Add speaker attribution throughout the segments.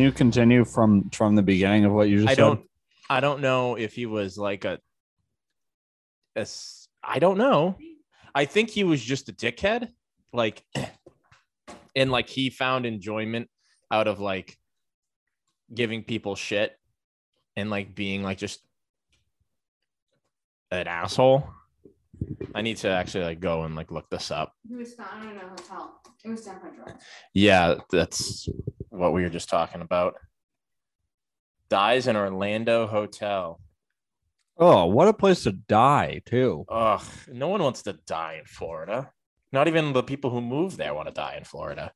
Speaker 1: Can you continue from from the beginning of what you just
Speaker 2: I
Speaker 1: said?
Speaker 2: don't I don't know if he was like a, a I don't know. I think he was just a dickhead. Like and like he found enjoyment out of like giving people shit and like being like just an asshole. I need to actually like go and like look this up.
Speaker 3: He was found in a hotel. It was San Pedro.
Speaker 2: Yeah, that's what we were just talking about. Dies in Orlando hotel.
Speaker 1: Oh, what a place to die too.
Speaker 2: Ugh, no one wants to die in Florida. Not even the people who move there want to die in Florida.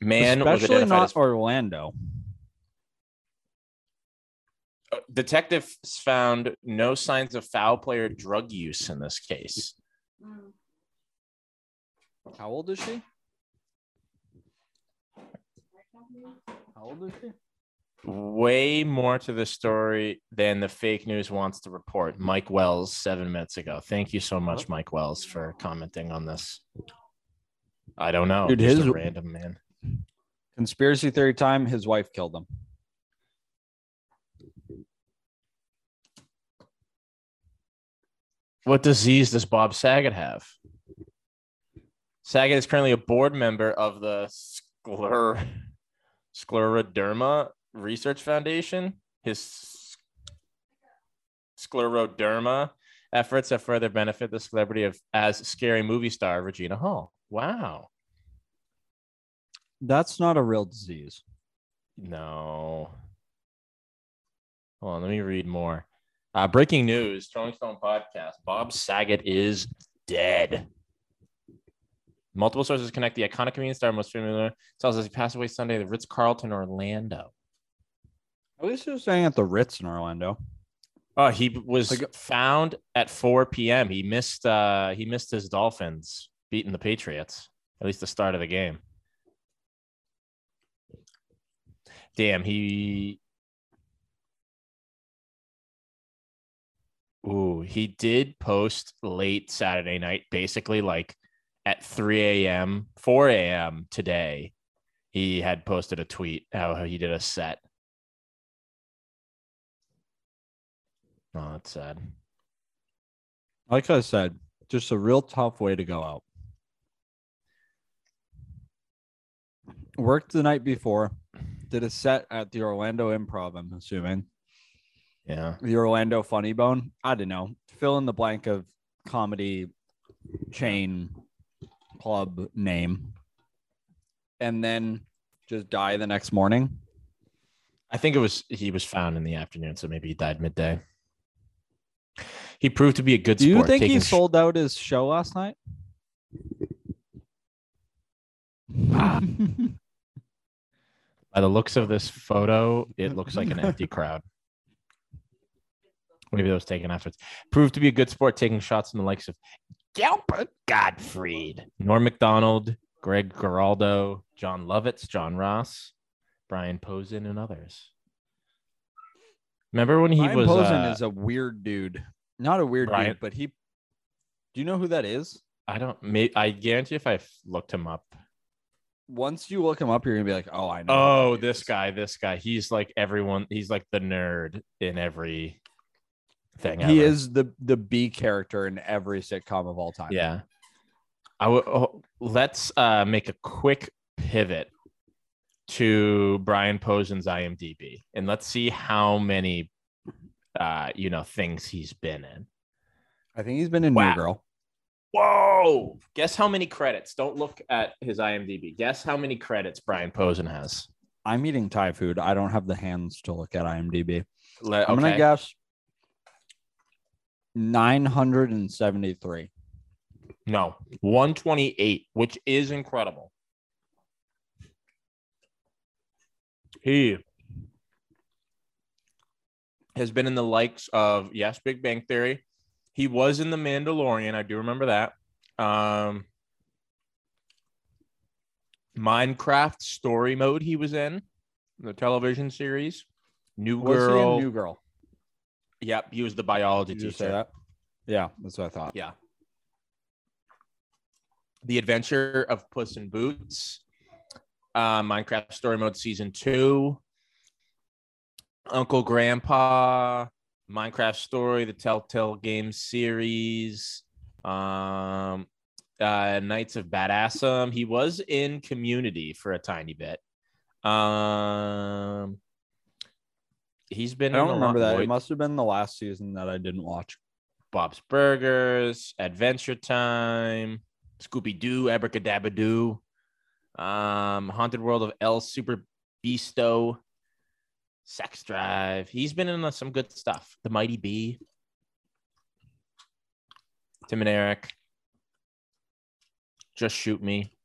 Speaker 2: Man was
Speaker 1: Especially
Speaker 2: identified
Speaker 1: not
Speaker 2: as
Speaker 1: Orlando.
Speaker 2: Uh, detectives found no signs of foul play or drug use in this case.
Speaker 3: Mm.
Speaker 1: How old is she? How old is she?
Speaker 2: Way more to the story than the fake news wants to report. Mike Wells, seven minutes ago. Thank you so much, Mike Wells, for commenting on this. I don't know.
Speaker 1: Dude,
Speaker 2: just
Speaker 1: his-
Speaker 2: a random man.
Speaker 1: Conspiracy theory time. His wife killed him.
Speaker 2: What disease does Bob Saget have? Saget is currently a board member of the Scler- Scleroderma Research Foundation. His scleroderma efforts have further benefit the celebrity of as scary movie star Regina Hall. Wow.
Speaker 1: That's not a real disease.
Speaker 2: No. Hold on, let me read more. Uh, breaking news: Rolling Stone podcast. Bob Saget is dead. Multiple sources connect the iconic comedian star most familiar tells us he passed away Sunday at the Ritz Carlton, Orlando.
Speaker 1: At least he was staying at the Ritz in Orlando.
Speaker 2: Oh, he was
Speaker 1: Like-
Speaker 2: found at 4 p.m. He missed uh he missed his Dolphins beating the Patriots, at least the start of the game. Damn, he Ooh, he did post late Saturday night, basically like at 3 a.m., 4 a.m. today. He had posted a tweet how he did a set. Oh, that's sad.
Speaker 1: Like I said, just a real tough way to go out. Worked the night before, did a set at the Orlando Improv, I'm assuming.
Speaker 2: Yeah.
Speaker 1: The Orlando Funny Bone. I don't know. Fill in the blank of comedy chain club name. And then just die the next morning.
Speaker 2: I think it was he was found in the afternoon, so maybe he died midday. He proved to be a good
Speaker 1: Do you think he
Speaker 2: sh-
Speaker 1: sold out his show last night?
Speaker 2: By the looks of this photo, it looks like an empty crowd. Maybe those taking efforts. Proved to be a good sport, taking shots from the likes of Gilbert Gottfried, Norm Macdonald, Greg Giraldo, Jon Lovitz, John Ross, Brian Posehn, and others. Remember when he
Speaker 1: Brian
Speaker 2: was
Speaker 1: Posehn
Speaker 2: uh,
Speaker 1: is a weird dude. Not a weird
Speaker 2: Brian-
Speaker 1: dude, but he. Do you know who that is?
Speaker 2: I don't may I guarantee if I looked him up.
Speaker 1: Once you look him up, you're gonna be like, "Oh, I know."
Speaker 2: Oh, this
Speaker 1: is.
Speaker 2: guy, this guy. He's like everyone. He's like the nerd in every thing.
Speaker 1: He
Speaker 2: ever.
Speaker 1: is the the B character in every sitcom of all time.
Speaker 2: Yeah. I would. Oh, let's uh, make a quick pivot to Brian Posehn's IMDb, and let's see how many, uh, you know, things he's been in.
Speaker 1: I think he's been in
Speaker 2: Wow.
Speaker 1: New Girl.
Speaker 2: Whoa! Guess how many credits? Don't look at his IMDb. Guess how many credits Brian Posehn has.
Speaker 1: I'm eating Thai food. I don't have the hands to look at IMDb.
Speaker 2: Let,
Speaker 1: I'm gonna guess 973.
Speaker 2: No, 128, which is incredible. He has been in the likes of yes, Big Bang Theory. He was in The Mandalorian. I do remember that. Um, Minecraft Story Mode. He was in the television series. New
Speaker 1: What's the name?
Speaker 2: Girl.
Speaker 1: New Girl.
Speaker 2: Yep, he was the biology
Speaker 1: Did
Speaker 2: teacher.
Speaker 1: say that? Yeah, that's what I thought.
Speaker 2: Yeah. The Adventure of Puss in Boots, uh, Minecraft Story Mode Season 2, Uncle Grandpa, Minecraft Story, the Telltale Game series, um, uh, Knights of Badassdom. He was in Community for a tiny bit. Um, he's been.
Speaker 1: I don't remember that. It must have been the last season that I didn't watch.
Speaker 2: Bob's Burgers, Adventure Time, Scooby Doo, Abracadabra um, Haunted World of El Super Beasto, Sex Drive. He's been in uh, some good stuff. The Mighty Bee, Tim and Eric, Just Shoot Me.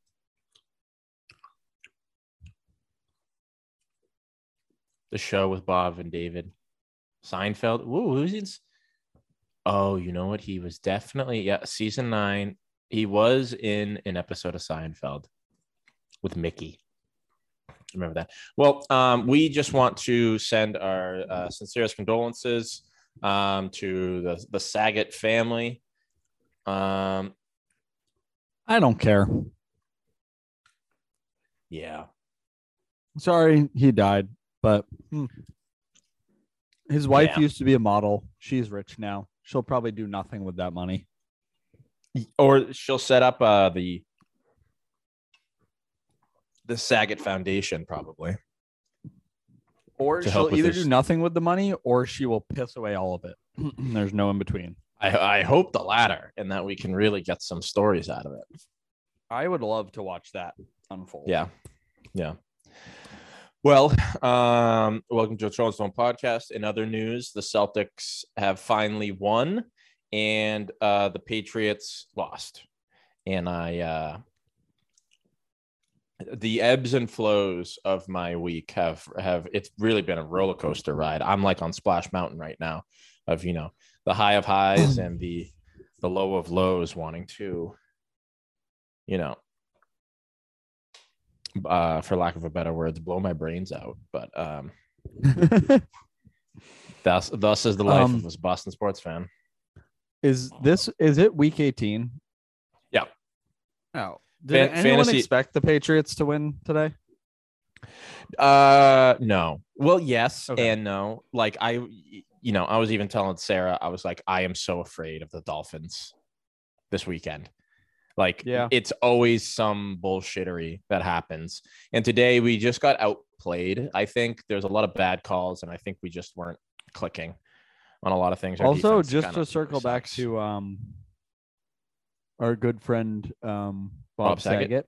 Speaker 2: The show with Bob and David. Seinfeld. Ooh, who's in? Oh, you know what? He was definitely yeah, season nine. He was in an episode of Seinfeld with Mickey. Remember that? Well, um, we just want to send our uh, sincerest condolences um, to the the Saget family. Um,
Speaker 1: I don't care.
Speaker 2: yeah,
Speaker 1: Sorry, he died, but hmm. his wife
Speaker 2: Yeah.
Speaker 1: used to be a model. She's rich now. She'll probably do nothing with that money.
Speaker 2: or she'll set up uh, the the Saget Foundation probably.
Speaker 1: Or she'll either
Speaker 2: this.
Speaker 1: do nothing with the money or she will piss away all of it. There's no in between.
Speaker 2: I, I hope the latter, and that we can really get some stories out of it.
Speaker 1: I would love to watch that unfold.
Speaker 2: Yeah. Yeah. Well, um, welcome to a Stone podcast. In other news, the Celtics have finally won and uh, the Patriots lost. And I, uh, the ebbs and flows of my week have, have, it's really been a roller coaster ride. I'm like on Splash Mountain right now of, you know, the high of highs and the, the low of lows wanting to, you know, uh, for lack of a better words, blow my brains out. But um, thus, thus is the life
Speaker 1: Um,
Speaker 2: of a Boston sports fan.
Speaker 1: is this is it week 18?
Speaker 2: Yeah.
Speaker 1: Oh. Did
Speaker 2: Fan-
Speaker 1: anyone
Speaker 2: fantasy-
Speaker 1: expect the Patriots to win today?
Speaker 2: Uh, no. Well, yes
Speaker 1: Okay.
Speaker 2: and no. Like I, you know, I was even telling Sarah, I was like, I am so afraid of the Dolphins this weekend. Like,
Speaker 1: Yeah.
Speaker 2: it's always some bullshittery that happens. And today we just got outplayed. I think there's a lot of bad calls, and I think we just weren't clicking on a lot of things. Our
Speaker 1: also, just to circle back to um our good friend um Bob,
Speaker 2: Bob Saget?
Speaker 1: Saget.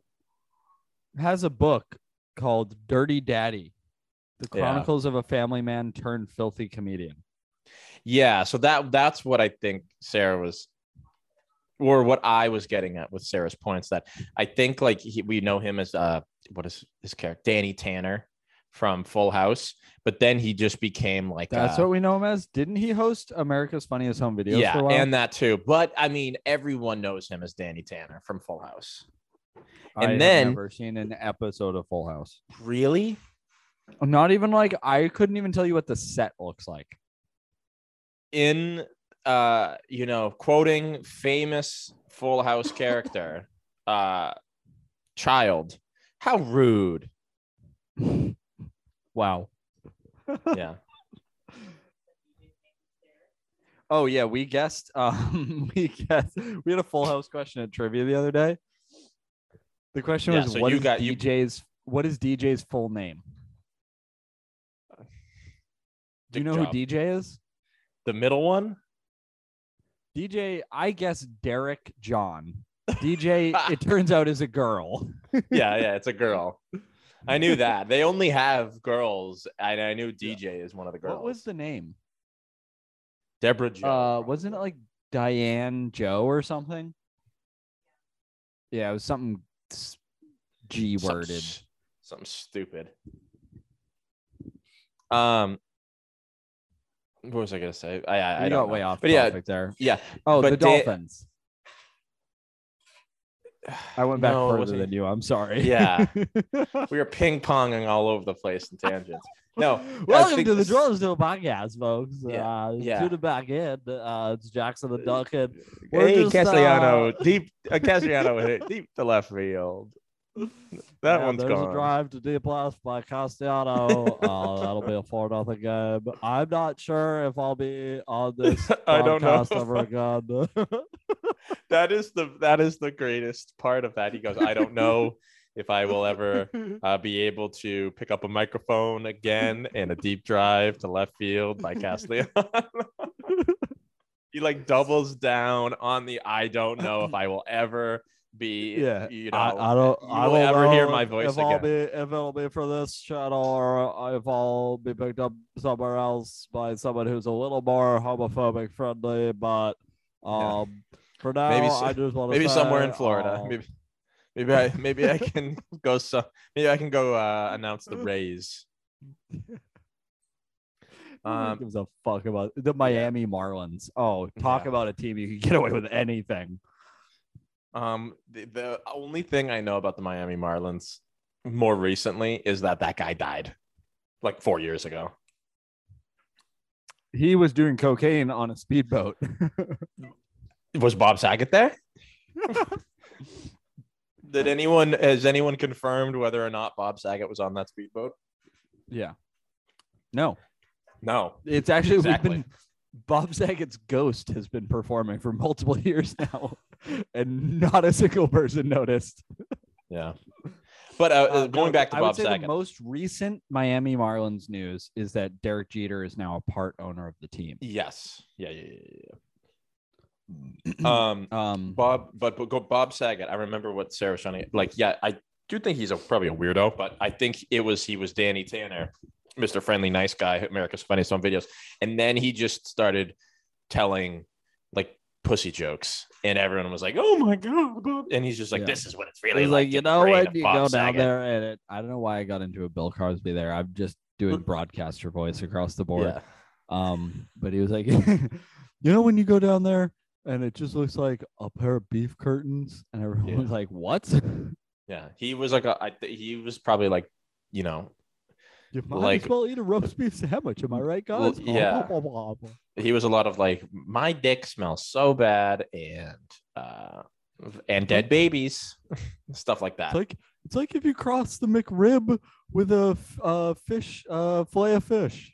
Speaker 1: has a book called Dirty Daddy. The
Speaker 2: Yeah.
Speaker 1: Chronicles of a Family Man turned filthy comedian.
Speaker 2: Yeah, so that that's what I think Sarah was, or what I was getting at with Sarah's points. That I think like he, we know him as uh, what is his character, Danny Tanner from Full House, but then he just became like
Speaker 1: That's
Speaker 2: uh,
Speaker 1: what we know him as. Didn't he host America's Funniest Home Videos
Speaker 2: yeah,
Speaker 1: for a while?
Speaker 2: and that too. But I mean, everyone knows him as Danny Tanner from Full House.
Speaker 1: I
Speaker 2: and
Speaker 1: have
Speaker 2: then-
Speaker 1: never seen an episode of Full House.
Speaker 2: Really?
Speaker 1: Not even like I couldn't even tell you what the set looks like.
Speaker 2: In uh, you know, quoting famous Full House character, uh, child. How rude.
Speaker 1: Wow.
Speaker 2: Yeah.
Speaker 1: Oh yeah, we guessed. Um, we guessed. We had a Full House question at trivia the other day. The question
Speaker 2: Yeah,
Speaker 1: was,
Speaker 2: so
Speaker 1: "What
Speaker 2: you
Speaker 1: is
Speaker 2: got- you-
Speaker 1: DJ's What is DJ's full name?" Do you know who. DJ is?
Speaker 2: The middle one?
Speaker 1: DJ, I guess Derek John. DJ, it turns out is a girl.
Speaker 2: yeah, yeah, it's a girl. I knew that. They only have girls, and I knew DJ is one of the girls.
Speaker 1: What was the name?
Speaker 2: Deborah Joe?
Speaker 1: Uh, wasn't it like Diane Joe or something? Yeah, it was something G worded.
Speaker 2: s- Something stupid. Um, what was I gonna say? I I, I
Speaker 1: got
Speaker 2: know.
Speaker 1: way off
Speaker 2: But yeah,
Speaker 1: topic there.
Speaker 2: yeah.
Speaker 1: Oh, the Dolphins. I went back
Speaker 2: No,
Speaker 1: further than you. I'm sorry.
Speaker 2: Yeah. We were ping ponging all over the place in tangents. No,
Speaker 1: Welcome to the Drums to podcast, folks.
Speaker 2: Yeah,
Speaker 1: Uh,
Speaker 2: yeah.
Speaker 1: To the back end. Uh, it's Jackson the Duck. And we're
Speaker 2: Hey,
Speaker 1: just,
Speaker 2: Castellano,
Speaker 1: uh,
Speaker 2: deep Uh, Castellanos hit it deep to left field. That
Speaker 1: Yeah,
Speaker 2: one's
Speaker 1: there's
Speaker 2: gone.
Speaker 1: a drive to deep left by Castellano. uh, that'll be a four nothing game. I'm not sure if I'll be on this
Speaker 2: I don't know.
Speaker 1: ever again.
Speaker 2: that is the that is the greatest part of that. He goes, I don't know if I will ever uh, be able to pick up a microphone again and a deep drive to left field by Castellano. he like doubles down on the I don't know if I will ever be
Speaker 1: yeah,
Speaker 2: you know
Speaker 1: I, I don't. I
Speaker 2: will ever
Speaker 1: know
Speaker 2: hear my voice
Speaker 1: if I'll
Speaker 2: again.
Speaker 1: be if it'll be for this channel or if I'll be picked up somewhere else by someone who's a little more homophobic friendly. But
Speaker 2: Yeah.
Speaker 1: um, for now,
Speaker 2: Maybe
Speaker 1: I just want to
Speaker 2: maybe somewhere in Florida.
Speaker 1: uh,
Speaker 2: Maybe maybe I maybe I can go so maybe I can go uh, announce the Rays.
Speaker 1: Who
Speaker 2: Um,
Speaker 1: gives a fuck about the Miami Marlins? Oh, talk
Speaker 2: Yeah.
Speaker 1: about a team you can get away with anything.
Speaker 2: Um, the, the only thing I know about the Miami Marlins more recently is that that guy died like four years ago.
Speaker 1: He was doing cocaine on a speedboat.
Speaker 2: Was Bob Saget there? Did anyone has anyone confirmed whether or not Bob Saget was on that speedboat?
Speaker 1: yeah. No,
Speaker 2: No.
Speaker 1: it's actually
Speaker 2: Exactly.
Speaker 1: been Bob Saget's ghost has been performing for multiple years now, and not a single person noticed.
Speaker 2: Yeah. But uh, uh, going
Speaker 1: no,
Speaker 2: back to
Speaker 1: I
Speaker 2: Bob
Speaker 1: would say
Speaker 2: Saget,
Speaker 1: the most recent Miami Marlins news is that Derek Jeter is now a part owner of the team.
Speaker 2: yes, yeah, yeah, yeah, yeah. um,
Speaker 1: Um,
Speaker 2: Bob, but, but go Bob Saget. I remember what Sarah to like. Yeah, I do think he's a, probably a weirdo, but I think it was he was Danny Tanner, Mr. Friendly Nice Guy, America's Funniest Home Videos, and then he just started telling like pussy jokes, and everyone was like, "Oh my god!" And he's just like,
Speaker 1: Yeah.
Speaker 2: "This is what it's really
Speaker 1: was
Speaker 2: like."
Speaker 1: like, you know, when you go down
Speaker 2: Saget."
Speaker 1: there, and it, I don't know why I got into a Bill Cosby there. I'm just doing broadcaster voice across the board.
Speaker 2: Yeah.
Speaker 1: Um, but he was like, you know, when you go down there and it just looks like a pair of beef curtains, and everyone
Speaker 2: Yeah.
Speaker 1: was like, what?
Speaker 2: Yeah, he was like a. I he was probably like, you know,
Speaker 1: You might
Speaker 2: Like-
Speaker 1: as well eat a roast beef sandwich. Am I right,
Speaker 2: Well,
Speaker 1: guys?
Speaker 2: yeah. he was a lot of like, my dick smells so bad, and uh, and dead babies, stuff like that.
Speaker 1: It's like it's like if you cross the McRib with a uh, fish, uh, fillet of fish.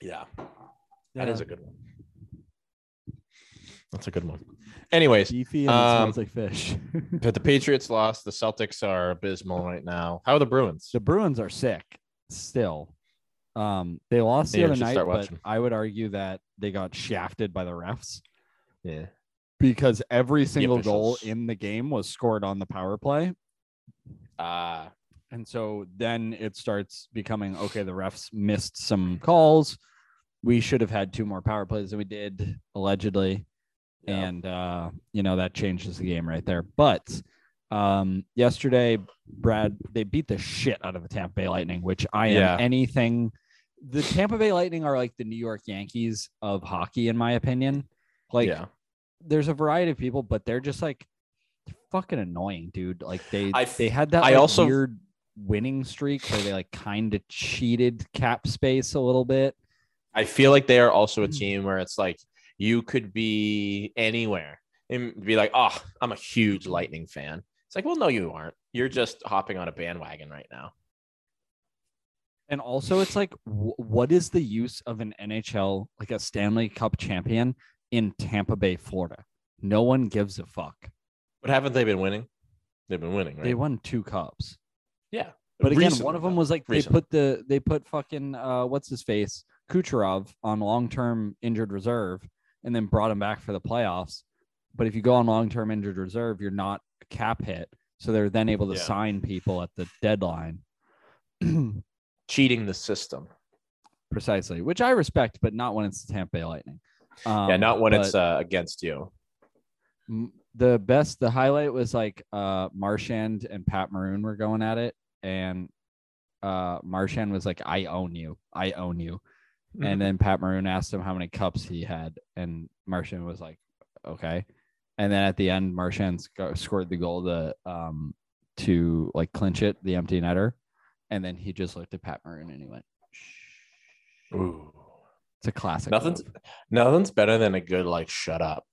Speaker 2: yeah, that is
Speaker 1: Yeah.
Speaker 2: a good one. That's a good one. Anyways,
Speaker 1: beefy and it
Speaker 2: um,
Speaker 1: smells like fish.
Speaker 2: but the Patriots lost. The Celtics are abysmal right now. How are the Bruins?
Speaker 1: the Bruins are sick still. Um, they lost the
Speaker 2: Yeah,
Speaker 1: other night, but
Speaker 2: watching.
Speaker 1: I would argue that they got shafted by the refs
Speaker 2: Yeah,
Speaker 1: because every single goal in the game was scored on the power play.
Speaker 2: uh,
Speaker 1: And so then it starts becoming okay, the refs missed some calls. We should have had two more power plays than we did, allegedly.
Speaker 2: Yeah.
Speaker 1: And uh, you know, that changes the game right there. But um yesterday, Brad, they beat the shit out of the Tampa Bay Lightning, which I am
Speaker 2: Yeah.
Speaker 1: anything. The Tampa Bay Lightning are like the New York Yankees of hockey, in my opinion. Like
Speaker 2: yeah,
Speaker 1: there's a variety of people, but they're just like they're fucking annoying, dude. Like they
Speaker 2: I
Speaker 1: they had that
Speaker 2: I
Speaker 1: like,
Speaker 2: also-
Speaker 1: weird winning streak where they like kind of cheated cap space a little bit.
Speaker 2: I feel like they are also a
Speaker 1: Hmm.
Speaker 2: team where it's like you could be anywhere and be like, oh, I'm a huge Lightning fan. It's like, well, no, you aren't. You're just hopping on a bandwagon right now.
Speaker 1: And also, it's like, wh- what is the use of an NHL like a Stanley Cup champion in Tampa Bay, Florida? No one gives a fuck.
Speaker 2: But haven't they been winning? They've been winning, right?
Speaker 1: They won two cups.
Speaker 2: yeah.
Speaker 1: But again,
Speaker 2: Recently,
Speaker 1: one of them was like they
Speaker 2: Recently.
Speaker 1: put the they put fucking uh what's his face Kucherov on long term injured reserve and then brought him back for the playoffs. But if you go on long term injured reserve, you're not cap hit, so they're then able to
Speaker 2: Yeah.
Speaker 1: sign people at the deadline.
Speaker 2: cheating the system.
Speaker 1: Precisely, which I respect, but not when it's the Tampa Bay Lightning. Um,
Speaker 2: yeah, not when it's uh, against you.
Speaker 1: the best. The highlight was like uh Marchand and Pat Maroon were going at it, and uh Marchand was like, "I own you, I own you."
Speaker 2: Mm-hmm.
Speaker 1: And then Pat Maroon asked him how many cups he had, and Marchand was like, "Okay." And then at the end, Marchand sc- scored the goal to um to like clinch it, the empty netter, and then he just looked at Pat Maroon and he went, "Shh."
Speaker 2: Ooh.
Speaker 1: "It's a classic."
Speaker 2: Nothing's
Speaker 1: move.
Speaker 2: nothing's better than a good like shut up.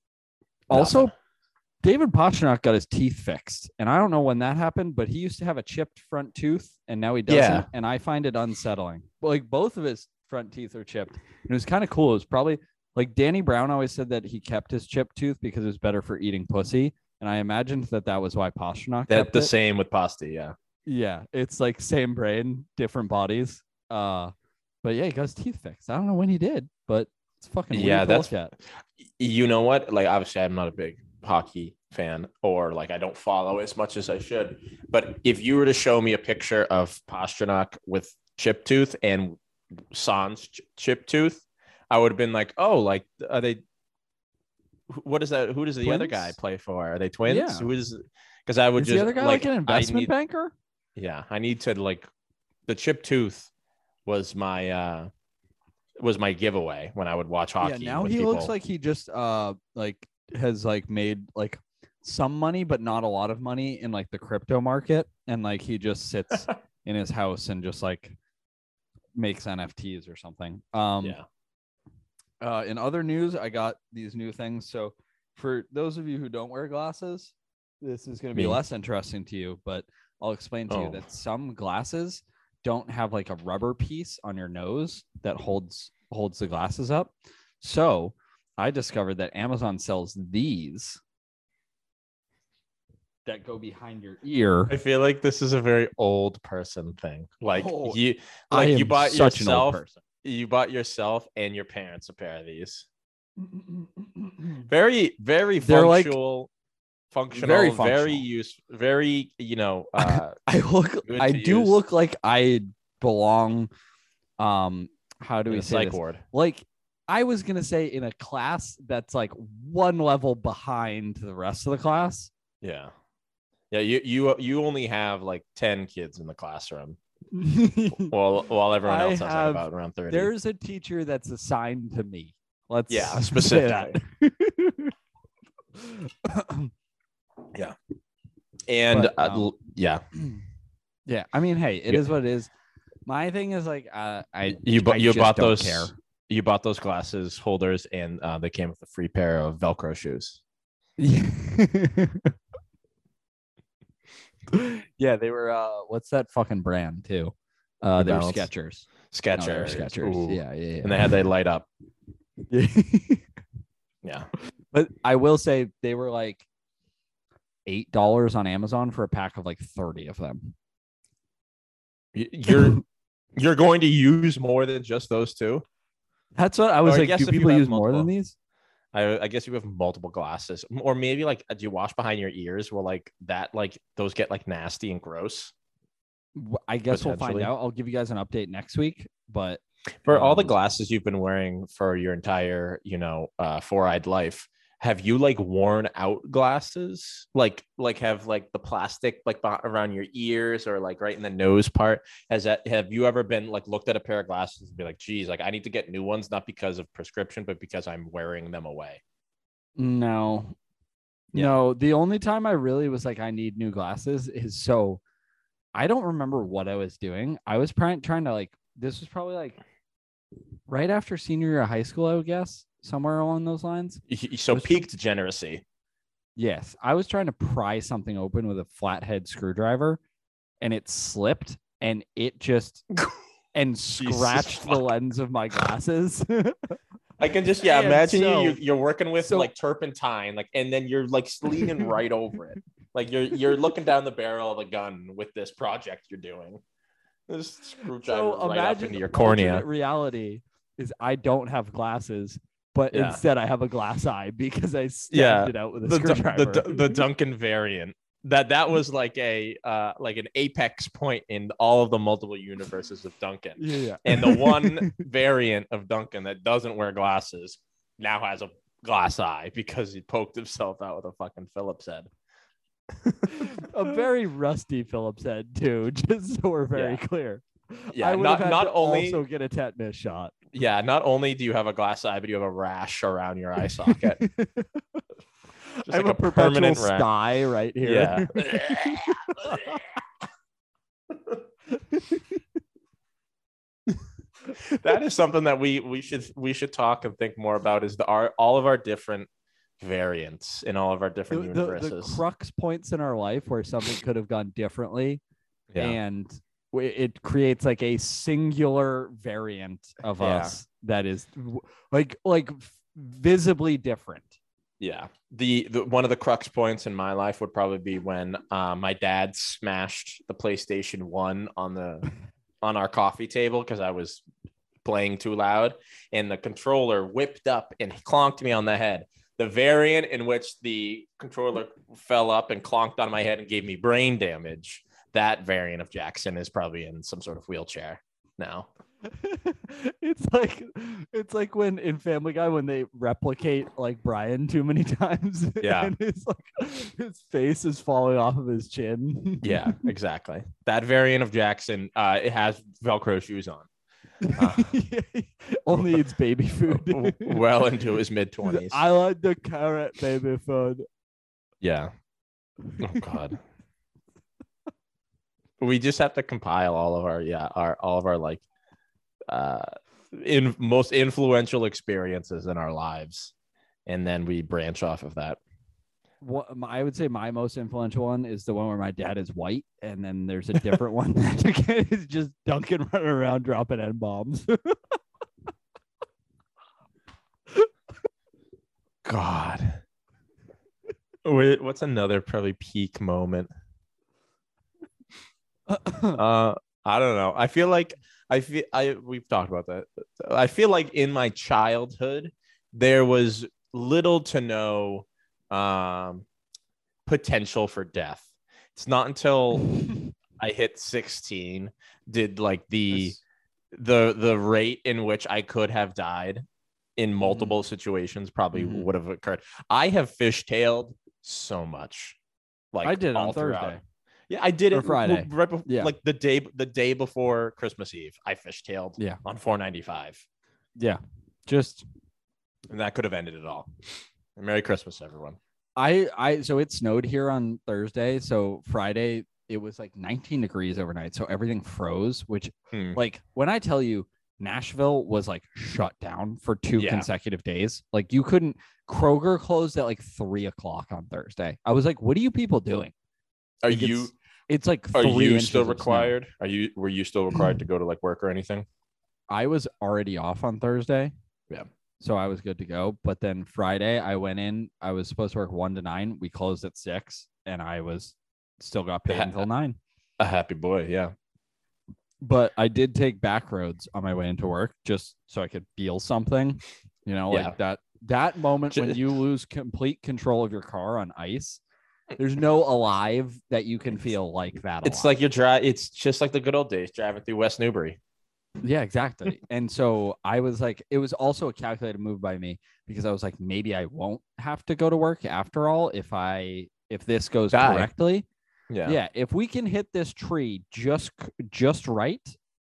Speaker 1: also
Speaker 2: Nothing.
Speaker 1: David Pastrnak got his teeth fixed, and I don't know when that happened, but he used to have a chipped front tooth, and now he doesn't.
Speaker 2: Yeah.
Speaker 1: And I find it unsettling. Like both of his front teeth are chipped, and it was kind of cool. It was probably like Danny Brown always said that he kept his chipped tooth because it was better for eating pussy, and I imagined that that was why Pastrnak
Speaker 2: That
Speaker 1: kept
Speaker 2: the
Speaker 1: it.
Speaker 2: same with pasta. Yeah.
Speaker 1: Yeah, it's like same brain, different bodies. Uh, but yeah, he got his teeth fixed. I don't know when he did, but it's fucking weird
Speaker 2: Yeah, that's-
Speaker 1: look at.
Speaker 2: you know what? Like, obviously, I'm not a big hockey fan, or like I don't follow as much as I should. But if you were to show me a picture of Pastrnak with chip tooth and Sans ch- chip tooth, I would have been like, oh, like are they? wh- What is that? Who does the other guy play for? Are they twins?
Speaker 1: Yeah.
Speaker 2: Who is? Because I would
Speaker 1: Is
Speaker 2: just
Speaker 1: the other guy like, an investment
Speaker 2: need-
Speaker 1: banker?
Speaker 2: Yeah, I need to like the chip tooth was my uh was my giveaway when I would watch hockey.
Speaker 1: Yeah, now he looks like he just uh like has like made like some money, but not a lot of money in like the crypto market, and like he just sits in his house and just like makes NFTs or something. Um,
Speaker 2: yeah.
Speaker 1: Uh, in other news, I got these new things. So, for those of you who don't wear glasses, this is going to be
Speaker 2: Me.
Speaker 1: less interesting to you, but I'll explain to you
Speaker 2: Oh.
Speaker 1: that some glasses don't have like a rubber piece on your nose that holds holds the glasses up. So, I discovered that Amazon sells these that go behind your ear.
Speaker 2: I feel like this is a very old person thing. Like
Speaker 1: Oh,
Speaker 2: you
Speaker 1: I
Speaker 2: like you bought
Speaker 1: such an old
Speaker 2: yourself
Speaker 1: person.
Speaker 2: You bought yourself and your parents a pair of these. Very very
Speaker 1: They're like-
Speaker 2: functional functional
Speaker 1: Very
Speaker 2: very, use very you know uh
Speaker 1: I look I do
Speaker 2: use.
Speaker 1: look like I belong um how do
Speaker 2: in
Speaker 1: we say this?
Speaker 2: ward.
Speaker 1: Like I was going to say in a class that's like one level behind the rest of the class.
Speaker 2: Yeah. Yeah, you you you only have like 10 kids in the classroom while while everyone else has
Speaker 1: have-
Speaker 2: about around 30.
Speaker 1: There's a teacher that's assigned to me. Let's
Speaker 2: Yeah, specifically.
Speaker 1: that.
Speaker 2: and
Speaker 1: but,
Speaker 2: uh,
Speaker 1: um,
Speaker 2: yeah,
Speaker 1: yeah, I mean, hey, it
Speaker 2: Yeah.
Speaker 1: is what it is. My thing is like uh, I
Speaker 2: you bought you bought those
Speaker 1: care.
Speaker 2: you bought those glasses holders and uh, they came with a free pair of velcro shoes
Speaker 1: yeah, they were. uh What's that fucking brand too? Uh, they were
Speaker 2: Balance?
Speaker 1: Skechers. No,
Speaker 2: Skechers
Speaker 1: they were Skechers.
Speaker 2: Ooh.
Speaker 1: Yeah, yeah, yeah.
Speaker 2: and they had they light up
Speaker 1: Yeah.
Speaker 2: yeah
Speaker 1: but I will say they were like eight dollars on Amazon for a pack of like thirty of them.
Speaker 2: Y- you're you're going to use more than just those two
Speaker 1: That's what I was
Speaker 2: Or I
Speaker 1: like.
Speaker 2: guess
Speaker 1: Do
Speaker 2: if you
Speaker 1: people
Speaker 2: have
Speaker 1: use more than
Speaker 2: multiple-
Speaker 1: these?
Speaker 2: I, I guess you have multiple glasses or maybe like do you wash behind your ears will like that like those get like nasty and gross
Speaker 1: I guess we'll find out. I'll give you guys an update next week. But
Speaker 2: for all the
Speaker 1: Um,
Speaker 2: glasses you've been wearing for your entire you know uh four-eyed life have you like worn out glasses like like have like the plastic like around your ears or like right in the nose part has that have you ever been like looked at a pair of glasses and be like geez like i need to get new ones not because of prescription but because i'm wearing them away
Speaker 1: no,
Speaker 2: Yeah.
Speaker 1: no. The only time I really was like, I need new glasses is so. I don't remember what I was doing. I was trying trying to like. This was probably like right after senior year of high school, I would guess, somewhere along those lines.
Speaker 2: So peak degeneracy
Speaker 1: Yes, I was trying to pry something open with a flathead screwdriver, and it slipped, and it just and scratched the lens of my glasses.
Speaker 2: I can just yeah
Speaker 1: And
Speaker 2: imagine
Speaker 1: so-
Speaker 2: you you're, working with
Speaker 1: so-
Speaker 2: like turpentine like and then you're like leaning right over it like you're you're looking down the barrel of a gun with this project you're doing. This screwdriver
Speaker 1: so
Speaker 2: right up
Speaker 1: imagine
Speaker 2: into your cornea.
Speaker 1: reality is I don't have glasses, but
Speaker 2: Yeah.
Speaker 1: instead I have a glass eye because I stabbed
Speaker 2: Yeah,
Speaker 1: it out with a
Speaker 2: The,
Speaker 1: screwdriver.
Speaker 2: the, the Duncan variant that that was like a uh like an apex point in all of the multiple universes of Duncan.
Speaker 1: yeah.
Speaker 2: And the one variant of Duncan that doesn't wear glasses now has a glass eye because he poked himself out with a fucking Phillips head.
Speaker 1: a very rusty Phillips head too, just so we're very
Speaker 2: Yeah.
Speaker 1: clear.
Speaker 2: Yeah,
Speaker 1: I would
Speaker 2: not
Speaker 1: have had
Speaker 2: not only
Speaker 1: also get a tetanus shot.
Speaker 2: Yeah, not only do you have a glass eye, but you have a rash around your eye socket. Just
Speaker 1: I have
Speaker 2: like
Speaker 1: a,
Speaker 2: a permanent
Speaker 1: sty right here.
Speaker 2: Yeah. that is something that we we should we should talk and think more about is the our all of our different variants in all of our
Speaker 1: The,
Speaker 2: different
Speaker 1: the, the
Speaker 2: universes.
Speaker 1: crux points in our life where something could have gone differently
Speaker 2: yeah.
Speaker 1: and it creates like a singular variant of
Speaker 2: Yeah.
Speaker 1: us that is like like visibly different
Speaker 2: Yeah. The, the one of the crux points in my life would probably be when uh, my dad smashed the PlayStation 1 on the on our coffee table because I was playing too loud and the controller whipped up and clonked me on the head. The variant in which the controller fell up and clonked on my head and gave me brain damage. That variant of Jackson is probably in some sort of wheelchair now.
Speaker 1: it's like it's like when in family guy when they replicate like brian too many times
Speaker 2: Yeah.
Speaker 1: and it's like his face is falling off of his chin
Speaker 2: Yeah, exactly. That variant of Jackson, uh, it has Velcro shoes on. Uh.
Speaker 1: only eats baby food
Speaker 2: well into his mid twenties.
Speaker 1: i like the carrot baby food
Speaker 2: Yeah. Oh God. We just have to compile all of our yeah our all of our like uh in most influential experiences in our lives, and then we branch off of that.
Speaker 1: what my- I would say my most influential one is the one where my dad is white, and then there's a different one that is just Duncan running around dropping n bombs.
Speaker 2: God. Wait, what's another probably peak moment? Uh, I don't know. I feel like I feel I we've talked about that. I feel like in my childhood there was little to no um potential for death. It's not until I hit 16 did like the the the rate in which I could have died in multiple situations probably
Speaker 1: Mhm.
Speaker 2: would have occurred. I have fishtailed so much. Like
Speaker 1: I did
Speaker 2: all
Speaker 1: on
Speaker 2: throughout. Yeah, I did it
Speaker 1: Friday.
Speaker 2: right before,
Speaker 1: Yeah.
Speaker 2: like the day the day before Christmas Eve. I fishtailed
Speaker 1: Yeah.
Speaker 2: on 495,
Speaker 1: Yeah, just
Speaker 2: and that could have ended it all. Merry Christmas, everyone.
Speaker 1: I I so it snowed here on Thursday. So Friday it was like 19 degrees overnight. So everything froze, which
Speaker 2: Hmm.
Speaker 1: like when I tell you Nashville was like shut down for two
Speaker 2: Yeah.
Speaker 1: consecutive days. Like you couldn't Kroger closed at like three o'clock on Thursday. I was like, what are you people doing?
Speaker 2: Are
Speaker 1: Like,
Speaker 2: you
Speaker 1: it's, like
Speaker 2: are you still required? Are you were you still required to go to like work or anything?
Speaker 1: I was already off on Thursday.
Speaker 2: Yeah.
Speaker 1: So I was good to go. But then Friday I went in. I was supposed to work one to nine. We closed at six and I was still got paid
Speaker 2: Ha-
Speaker 1: until nine.
Speaker 2: A happy boy, yeah.
Speaker 1: But I did take back roads on my way into work just so I could feel something. You know, like
Speaker 2: Yeah.
Speaker 1: that that moment when you lose complete control of your car on ice. There's no alive that you can feel like that.
Speaker 2: It's
Speaker 1: alive.
Speaker 2: like you're dri It's just like the good old days driving through West Newbury.
Speaker 1: Yeah, exactly. and so I was like, it was also a calculated move by me because I was like, maybe I won't have to go to work after all if I if this goes
Speaker 2: Die.
Speaker 1: correctly.
Speaker 2: Yeah.
Speaker 1: Yeah. if we can hit this tree just just right,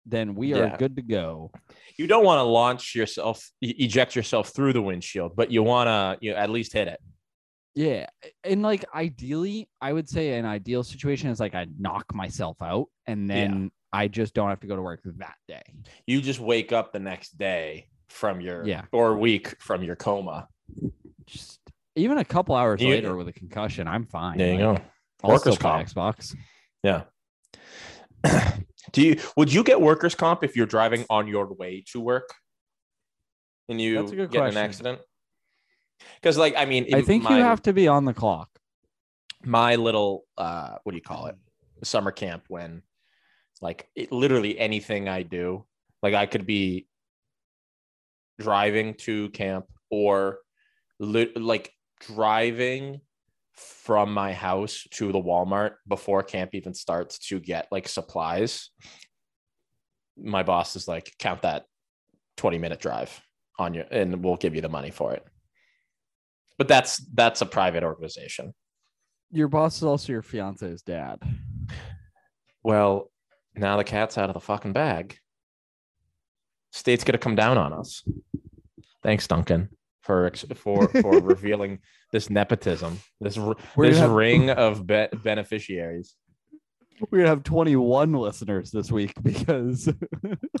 Speaker 1: then we are
Speaker 2: Yeah.
Speaker 1: good to go.
Speaker 2: You don't want to launch yourself, eject yourself through the windshield, but you want to you know, at least hit it.
Speaker 1: Yeah, and like ideally, I would say an ideal situation is like I knock myself out and
Speaker 2: Yeah.
Speaker 1: then I just don't have to go to work that day.
Speaker 2: You just wake up the next day from your
Speaker 1: Yeah.
Speaker 2: or week from your coma.
Speaker 1: Just even a couple hours
Speaker 2: You-
Speaker 1: later with a concussion, I'm fine.
Speaker 2: There you
Speaker 1: Like,
Speaker 2: go.
Speaker 1: I'll
Speaker 2: Workers' comp.
Speaker 1: Xbox.
Speaker 2: Yeah. Do you would you get workers comp if you're driving on your way to work and you
Speaker 1: That's a good
Speaker 2: get
Speaker 1: question.
Speaker 2: an accident? Because like I mean,
Speaker 1: I think
Speaker 2: my,
Speaker 1: you have to be on the clock.
Speaker 2: my little uh what do you call it summer camp when like it, literally anything I do like I could be driving to camp or li- like driving from my house to the Walmart before camp even starts to get like supplies. My boss is like, count that 20 minute drive on your, and we'll give you the money for it but that's that's a private organization.
Speaker 1: Your boss is also your fiance's dad.
Speaker 2: Well, now the cat's out of the fucking bag. State's gonna come down on us. Thanks, Duncan, for for for revealing this nepotism, this
Speaker 1: We're
Speaker 2: this
Speaker 1: have...
Speaker 2: ring of be- beneficiaries.
Speaker 1: We're gonna have 21 listeners this week because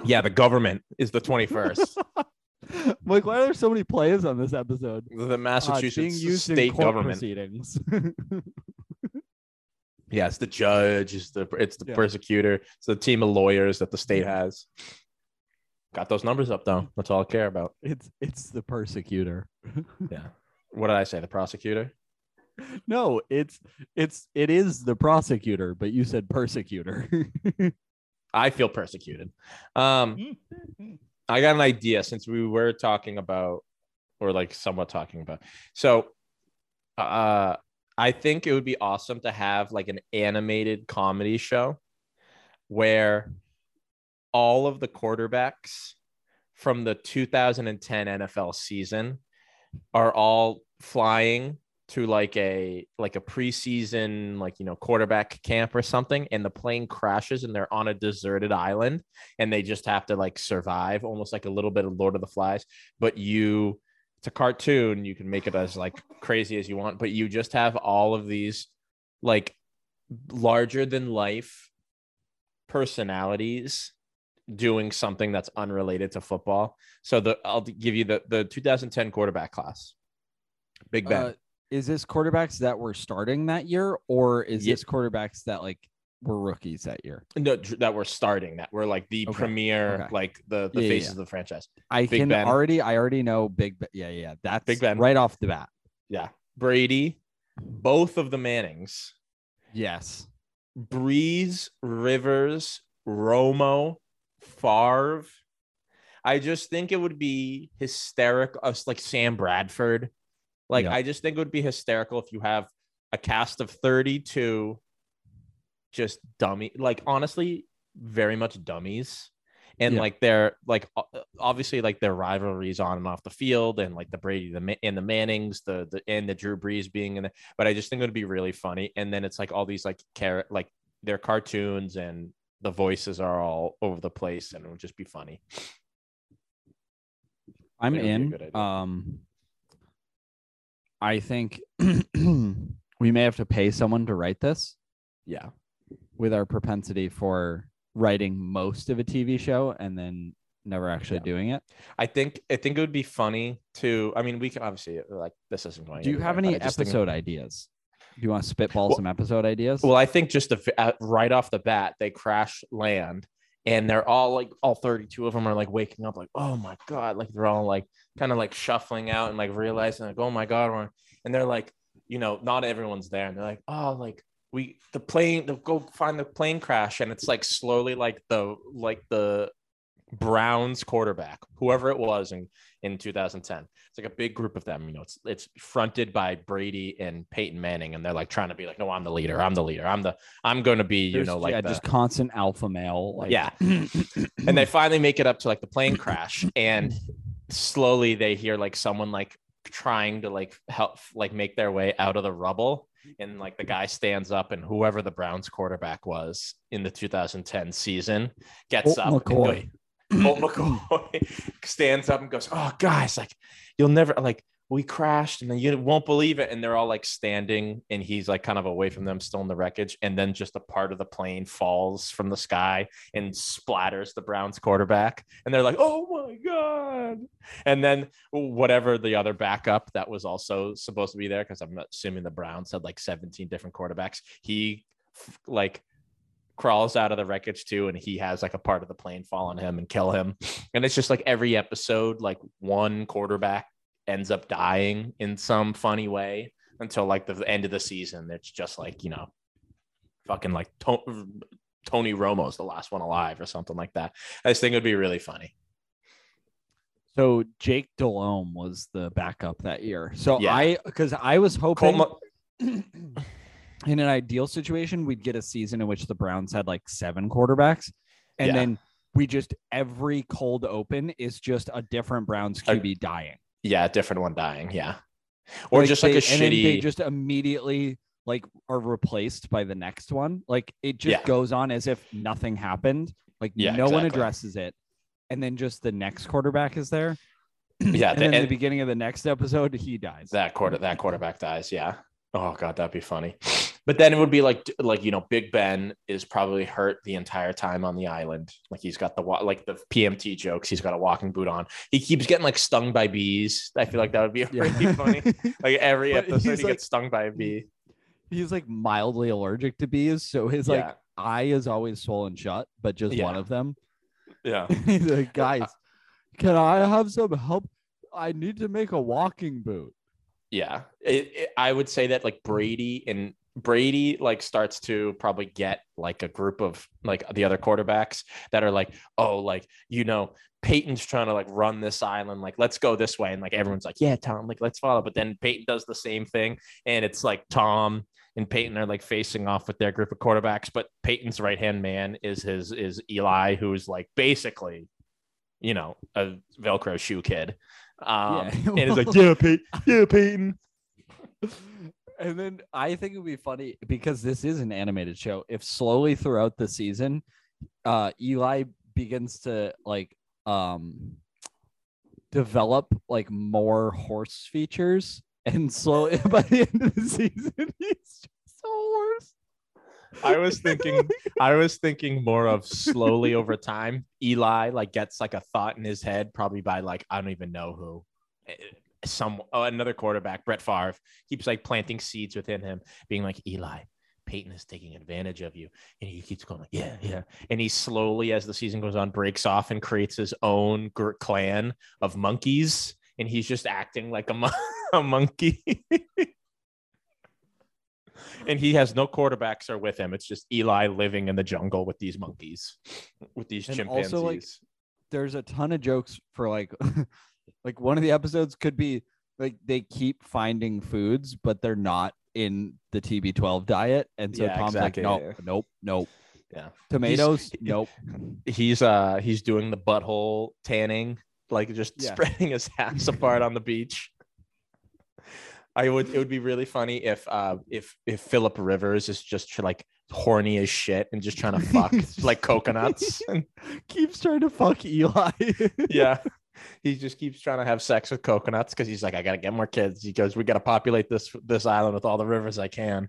Speaker 2: yeah, the government is the 21st.
Speaker 1: Like, why are there so many plays on this episode?
Speaker 2: The
Speaker 1: uh,
Speaker 2: Massachusetts uh,
Speaker 1: being used
Speaker 2: state in
Speaker 1: court
Speaker 2: government
Speaker 1: proceedings.
Speaker 2: yeah, it's the judge, it's the it's the
Speaker 1: yeah.
Speaker 2: persecutor, it's the team of lawyers that the state has. Got those numbers up though. That's all I care about.
Speaker 1: It's it's the persecutor.
Speaker 2: yeah. What did I say? The prosecutor?
Speaker 1: No, it's it's it is the prosecutor, but you said persecutor.
Speaker 2: I feel persecuted. Um mm. I got an idea since we were talking about, or like somewhat talking about. So, uh, I think it would be awesome to have like an animated comedy show where all of the quarterbacks from the 2010 NFL season are all flying to like a like a preseason like you know quarterback camp or something and the plane crashes and they're on a deserted island and they just have to like survive almost like a little bit of lord of the flies. But you it's a cartoon you can make it as like crazy as you want but you just have all of these like larger than life personalities doing something that's unrelated to football. So the i'll give you the the 2010 quarterback class. Big ben.
Speaker 1: Uh, is this quarterbacks that were starting that year, or is
Speaker 2: Ye-
Speaker 1: this quarterbacks that like were rookies that year?
Speaker 2: no, that we're starting that we're like the
Speaker 1: Okay,
Speaker 2: premier
Speaker 1: okay.
Speaker 2: like the the
Speaker 1: Yeah, yeah,
Speaker 2: faces
Speaker 1: yeah.
Speaker 2: of the franchise
Speaker 1: I
Speaker 2: Big
Speaker 1: can
Speaker 2: Ben.
Speaker 1: already, I already know Big Ben. Yeah, yeah, that's
Speaker 2: Big Ben.
Speaker 1: right off the bat.
Speaker 2: yeah brady both of the mannings
Speaker 1: Yes,
Speaker 2: Brees rivers romo Favre. i just think it would be hysterical us like sam bradford like
Speaker 1: Yeah.
Speaker 2: i just think it would be hysterical if you have a cast of 32 just dummy like honestly very much dummies and
Speaker 1: Yeah.
Speaker 2: like they're like obviously like their rivalries on and off the field and like the Brady the and the Mannings the the and the Drew Brees being in it but I just think it would be really funny and then it's like all these like carrot like their cartoons and the voices are all over the place and it would just be funny
Speaker 1: I'm
Speaker 2: It would be a
Speaker 1: in. Um, I think we may have to pay someone to write this
Speaker 2: yeah
Speaker 1: with our propensity for writing most of a TV show and then never actually
Speaker 2: Yeah.
Speaker 1: doing it.
Speaker 2: I think I think it would be funny to I mean we can obviously like this isn't going
Speaker 1: Do you have any
Speaker 2: just think-
Speaker 1: episode ideas? Do you want to spitball
Speaker 2: Well-
Speaker 1: some episode ideas?
Speaker 2: Well, I think just the, uh, right off the bat, they crash land and they're all like, all 32 of them are like waking up, like, oh my God. Like they're all like kind of like shuffling out and like realizing, like, oh my God. we're-" And they're like, you know, not everyone's there. And they're like, oh, like, we, the plane, they'll go find the plane crash. And it's like slowly like the, like the, Browns quarterback, whoever it was in, in 2010. It's like a big group of them. You know, it's it's fronted by Brady and Peyton Manning, and they're like trying to be like, no, I'm the leader. I'm the leader. I'm the I'm going to be, you
Speaker 1: There's-
Speaker 2: know, like
Speaker 1: yeah,
Speaker 2: the,
Speaker 1: just constant alpha male. Like,
Speaker 2: yeah. and they finally make it up to like the plane crash, and slowly they hear like someone like trying to like help like make their way out of the rubble. And like the guy stands up, and whoever the Browns quarterback was in the 2010 season gets
Speaker 1: Colt
Speaker 2: up.
Speaker 1: McCoy.
Speaker 2: Colt McCoy stands up and goes, "Oh, guys, like you'll never like we crashed and then you won't believe it." And they're all like standing, and he's like kind of away from them, still in the wreckage. And then just a part of the plane falls from the sky and splatters the Browns quarterback, and they're like, "Oh my god!" And then whatever the other backup that was also supposed to be there, because I'm assuming the Browns had like 17 different quarterbacks. He like crawls out of the wreckage too and he has like a part of the plane fall on him and kill him and it's just like every episode like one quarterback ends up dying in some funny way until like the end of the season it's just like you know fucking like to- tony romo's the last one alive or something like that i just think it would be really funny
Speaker 1: So Jake Delhomme was the backup that year. So
Speaker 2: Yeah.
Speaker 1: I because I was hoping
Speaker 2: Colt
Speaker 1: in an ideal situation we'd get a season in which the Browns had like seven quarterbacks, and
Speaker 2: Yeah.
Speaker 1: then we just every cold open is just a different Browns
Speaker 2: A-
Speaker 1: QB dying,
Speaker 2: yeah a different one dying yeah or just like
Speaker 1: they-
Speaker 2: a
Speaker 1: and then they just immediately like are replaced by the next one. Like it just
Speaker 2: Yeah.
Speaker 1: goes on as if nothing happened. Like
Speaker 2: Yeah,
Speaker 1: no one addresses it, and then just the next quarterback is there.
Speaker 2: yeah
Speaker 1: and
Speaker 2: the-
Speaker 1: then at the beginning of the next episode, he dies.
Speaker 2: that quarter that quarterback dies yeah oh god that'd be funny But then it would be like like you know, Big Ben is probably hurt the entire time on the island. Like he's got the like the PMT jokes. He's got a walking boot on. He keeps getting like stung by bees. I feel like that would be really funny. Like every episode, he
Speaker 1: like-
Speaker 2: gets stung by a bee.
Speaker 1: He's like mildly allergic to bees, so his like eye is always swollen shut, but just one of them.
Speaker 2: Yeah.
Speaker 1: He's like, guys, can I have some help? I need to make a walking boot.
Speaker 2: Yeah, it, it- I would say that like Brady and Brady like starts to probably get like a group of like the other quarterbacks that are like, oh, like you know, Peyton's trying to like run this island, like let's go this way, and like everyone's like, yeah, Tom, like let's follow. But then Peyton does the same thing, and it's like Tom and Peyton are like facing off with their group of quarterbacks, but Peyton's right hand man is his is Eli, who's like basically, you know, a Velcro shoe kid. Um,
Speaker 1: Yeah.
Speaker 2: and it's like, yeah, Peyton, yeah, Peyton.
Speaker 1: And then I think it would be funny because this is an animated show. If slowly throughout the season, uh, Eli begins to like um develop like more horse features, and slowly by the end of the season, he's just a horse.
Speaker 2: I was thinking, I was thinking more of slowly over time. Eli like gets like a thought in his head, probably by like I don't even know who, some oh, another quarterback, Brett Favre, keeps like planting seeds within him, being like Eli. Peyton is taking advantage of you, and he keeps going like, yeah, yeah. And he slowly, as the season goes on, breaks off and creates his own clan of monkeys, and he's just acting like a, mon- a monkey. and he has no quarterbacks are with him. It's just Eli living in the jungle with these monkeys, with these
Speaker 1: And
Speaker 2: chimpanzees.
Speaker 1: also, like, There's a ton of jokes for like, like one of the episodes could be like they keep finding foods, but they're not in the TB12 diet, and so
Speaker 2: Yeah,
Speaker 1: Tom's
Speaker 2: exactly.
Speaker 1: like, nope, nope, nope.
Speaker 2: Yeah.
Speaker 1: Tomatoes, nope.
Speaker 2: he's uh he's doing the butthole tanning, like just
Speaker 1: Yeah.
Speaker 2: spreading his ass apart on the beach. I would it would be really funny if uh if if Philip Rivers is just like horny as shit and just trying to fuck like coconuts. And,
Speaker 1: Keeps trying to fuck Eli.
Speaker 2: yeah. He just keeps trying to have sex with coconuts because he's like, I gotta get more kids. He goes, We gotta populate this this island with all the rivers I can.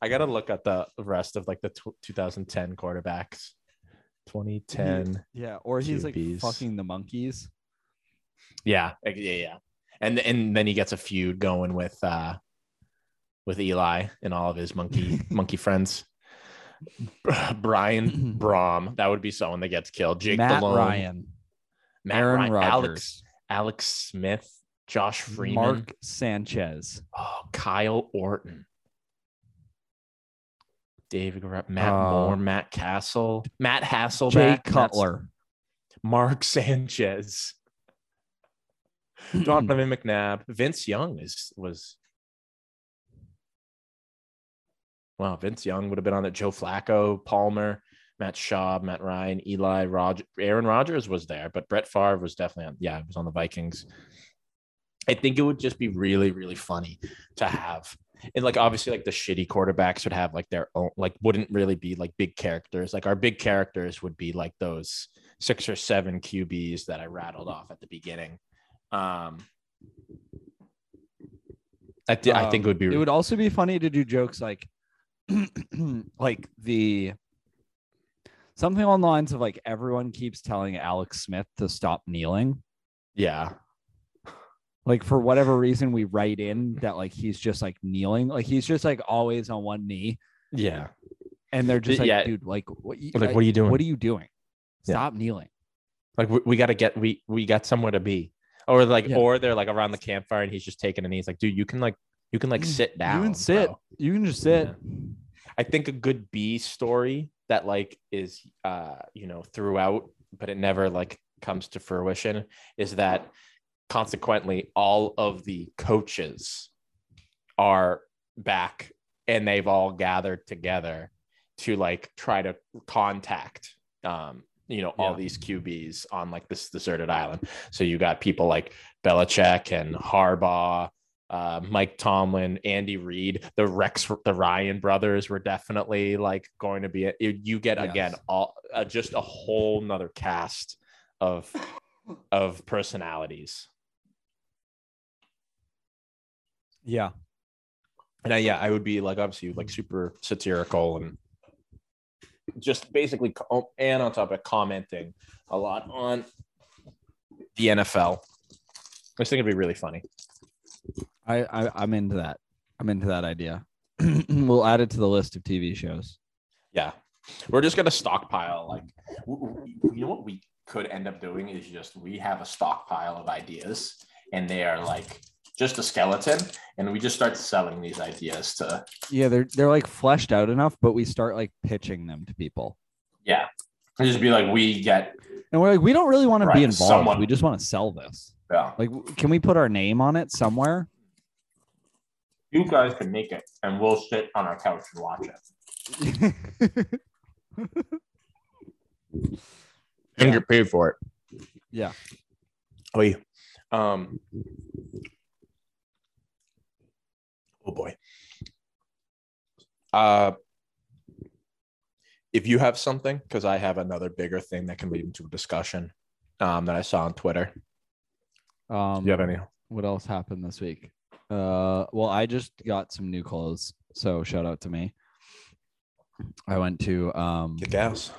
Speaker 2: I gotta look at the rest of like the tw 2010 quarterbacks. 2010.
Speaker 1: yeah, or he's like fucking the monkeys.
Speaker 2: Yeah, yeah, yeah. And and then he gets a feud going with uh with Eli and all of his monkey monkey friends. Brian Brohm, that would be someone that gets killed. Jake
Speaker 1: Matt Ryan,
Speaker 2: Matt
Speaker 1: Aaron
Speaker 2: Ryan,
Speaker 1: Rodgers,
Speaker 2: Alex Alex Smith, Josh Freeman,
Speaker 1: Mark Sanchez,
Speaker 2: oh, Kyle Orton, David Matt
Speaker 1: Uh,
Speaker 2: Moore, Matt Cassel, Matt Hasselbeck,
Speaker 1: Jay Cutler.
Speaker 2: Mark Sanchez. Donovan McNabb, Vince Young is was. Wow, Vince Young would have been on it. Joe Flacco, Palmer, Matt Schaub, Matt Ryan, Eli, Roger, Aaron Rodgers was there, but Brett Favre was definitely on. Yeah, he was on the Vikings. I think it would just be really, really funny to have, and like obviously, like the shitty quarterbacks would have like their own, like wouldn't really be like big characters. Like our big characters would be like those six or seven QBs that I rattled off at the beginning. Um, I, thi- I think it would be.
Speaker 1: Um, It would also be funny to do jokes like, like the something on the lines of like everyone keeps telling Alex Smith to stop kneeling.
Speaker 2: yeah,
Speaker 1: Like for whatever reason, we write in that like he's just like kneeling, like he's just like always on one knee,
Speaker 2: yeah.
Speaker 1: and they're just like,
Speaker 2: Yeah.
Speaker 1: dude, like what? You,
Speaker 2: Like, what are you doing?
Speaker 1: What are you doing?
Speaker 2: Yeah.
Speaker 1: Stop kneeling.
Speaker 2: Like we, we got to get we we got somewhere to be, or like
Speaker 1: Yeah.
Speaker 2: or they're like around the campfire and he's just taking a knee. He's like, dude, you can like you can like mm. sit down.
Speaker 1: you can sit.
Speaker 2: bro."
Speaker 1: You can just sit.
Speaker 2: I think a good B story that like is uh you know throughout, but it never like comes to fruition is that consequently all of the coaches are back and they've all gathered together to like try to contact um you know all
Speaker 1: Yeah.
Speaker 2: these QBs on like this deserted island. So you got people like Belichick and Harbaugh, uh, Mike Tomlin, Andy Reid, the Rex, the Ryan brothers were definitely like going to be. A, you get again all uh, just a whole nother cast of of personalities.
Speaker 1: Yeah.
Speaker 2: And I, yeah, I would be like obviously like super satirical and just basically co- and on top of commenting a lot on the NFL. I just think it'd be really funny.
Speaker 1: I, I I'm into that. I'm into that idea. we'll add it to the list of TV shows.
Speaker 2: Yeah, we're just gonna stockpile. Like, you know what we could end up doing is just we have a stockpile of ideas, and they are like just a skeleton, and we just start selling these ideas to
Speaker 1: Yeah, they're they're like fleshed out enough, but we start like pitching them to people.
Speaker 2: yeah, and just be like, we get
Speaker 1: And we're like, we don't really want to be involved.
Speaker 2: someone-
Speaker 1: We just want to sell this.
Speaker 2: yeah.
Speaker 1: Like, can we put our name on it somewhere?
Speaker 2: You guys can make it, and we'll sit on our couch and watch it. and get paid for it.
Speaker 1: Yeah.
Speaker 2: Oh, yeah. Um. Oh boy. Uh, if you have something, because I have another bigger thing that can lead into a discussion, um, that I saw on Twitter.
Speaker 1: um,
Speaker 2: Do you have any?
Speaker 1: what else happened this week? Uh, well, I just got some new clothes, so shout out to me. I went to um
Speaker 2: Get gas.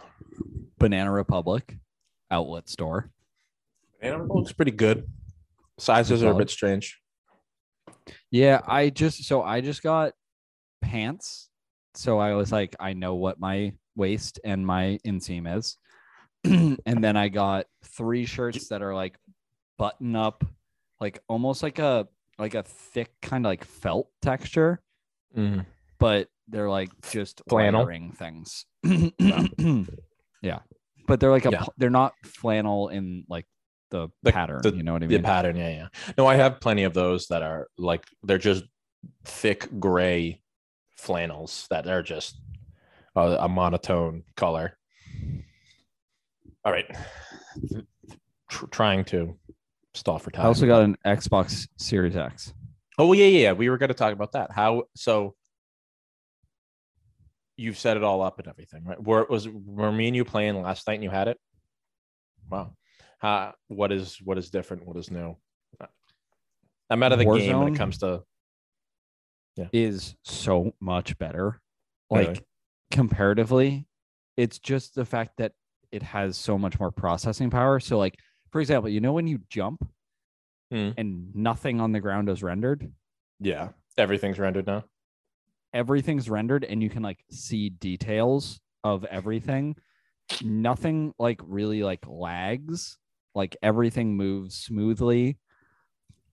Speaker 1: Banana Republic outlet store.
Speaker 2: It looks pretty good. Sizes are a bit strange.
Speaker 1: Yeah, I just so I just got pants. So I was like, I know what my waist and my inseam is. and then I got three shirts that are like button up, like almost like a like a thick kind of like felt texture, mm-hmm. but they're like just
Speaker 2: Flannel?
Speaker 1: layering things. yeah. But they're like a
Speaker 2: Yeah.
Speaker 1: they're not flannel in like the,
Speaker 2: The-
Speaker 1: pattern,
Speaker 2: the-
Speaker 1: you know what I mean?
Speaker 2: The pattern, yeah, yeah. No, I have plenty of those that are like they're just thick gray flannels that are just a, a monotone color. All right, Tr- trying to stall for time.
Speaker 1: I also got an Xbox Series X.
Speaker 2: Oh yeah, yeah, yeah. We were going to talk about that. How so? You've set it all up and everything, right? Were was were me and you playing last night and you had it? Wow. Uh, what is what is different? What is new? I'm out of the game when it comes to Yeah.
Speaker 1: is so much better.
Speaker 2: Really?
Speaker 1: Like comparatively, it's just the fact that it has so much more processing power. So, like for example, you know when you jump
Speaker 2: Hmm.
Speaker 1: and nothing on the ground is rendered,
Speaker 2: yeah, everything's rendered now.
Speaker 1: everything's rendered, and you can like see details of everything. Nothing like really like lags. Like everything moves smoothly.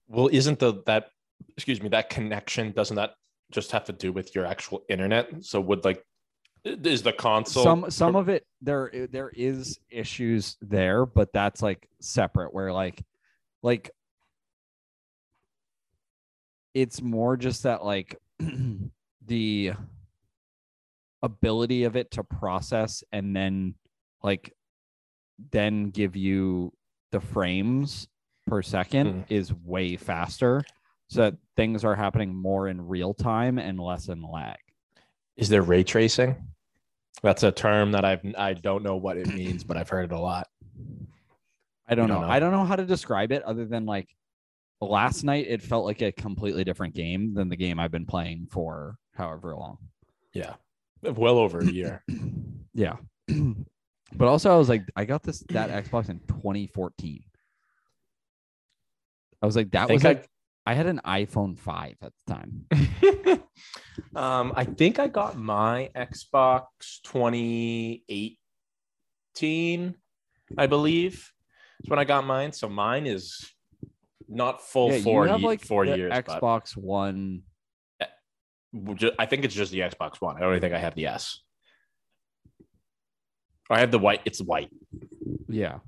Speaker 2: Well, isn't the that excuse me that connection doesn't that just have to do with your actual internet? So would like is the console
Speaker 1: some some of it there there is issues there but that's like separate where like like it's more just that like the ability of it to process and then like then give you the frames per second
Speaker 2: Mhm.
Speaker 1: is way faster so that things are happening more in real time and less in lag
Speaker 2: is there ray tracing? That's a term that I've I don't know what it means, but I've heard it a lot.
Speaker 1: I don't know.
Speaker 2: don't know?
Speaker 1: I don't know how to describe it other than like last night it felt like a completely different game than the game I've been playing for however long.
Speaker 2: Yeah, well over a year.
Speaker 1: Yeah. but also I was like I got this that Xbox in 2014. I was like that was like I had an iPhone 5 at the time.
Speaker 2: um, I think I got my Xbox 2018, I believe. Is when I got mine. So mine is not full
Speaker 1: yeah,
Speaker 2: four
Speaker 1: you have like
Speaker 2: four years. but
Speaker 1: Xbox One.
Speaker 2: I think it's just the Xbox One. I don't even think I have the S. I have the white. It's white.
Speaker 1: Yeah.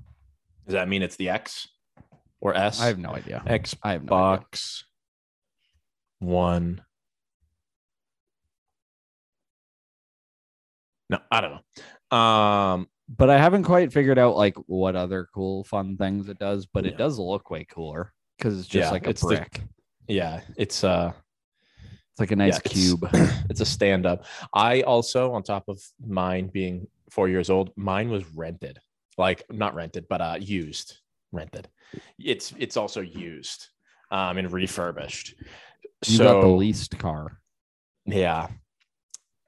Speaker 2: Does that mean it's the X or S?
Speaker 1: I have no idea.
Speaker 2: Xbox
Speaker 1: I have no idea.
Speaker 2: One. No, I don't know. Um,
Speaker 1: But I haven't quite figured out like what other cool fun things it does, but
Speaker 2: Yeah.
Speaker 1: it does look way cooler because it's just
Speaker 2: Yeah,
Speaker 1: like a
Speaker 2: it's the-
Speaker 1: brick.
Speaker 2: yeah, it's uh
Speaker 1: It's like a nice
Speaker 2: yeah, it's-
Speaker 1: cube.
Speaker 2: It's a stand up. I also, on top of mine being four years old, mine was rented. Like not rented, but uh used, rented. It's it's also used um and refurbished.
Speaker 1: You
Speaker 2: so
Speaker 1: got the leased car.
Speaker 2: Yeah.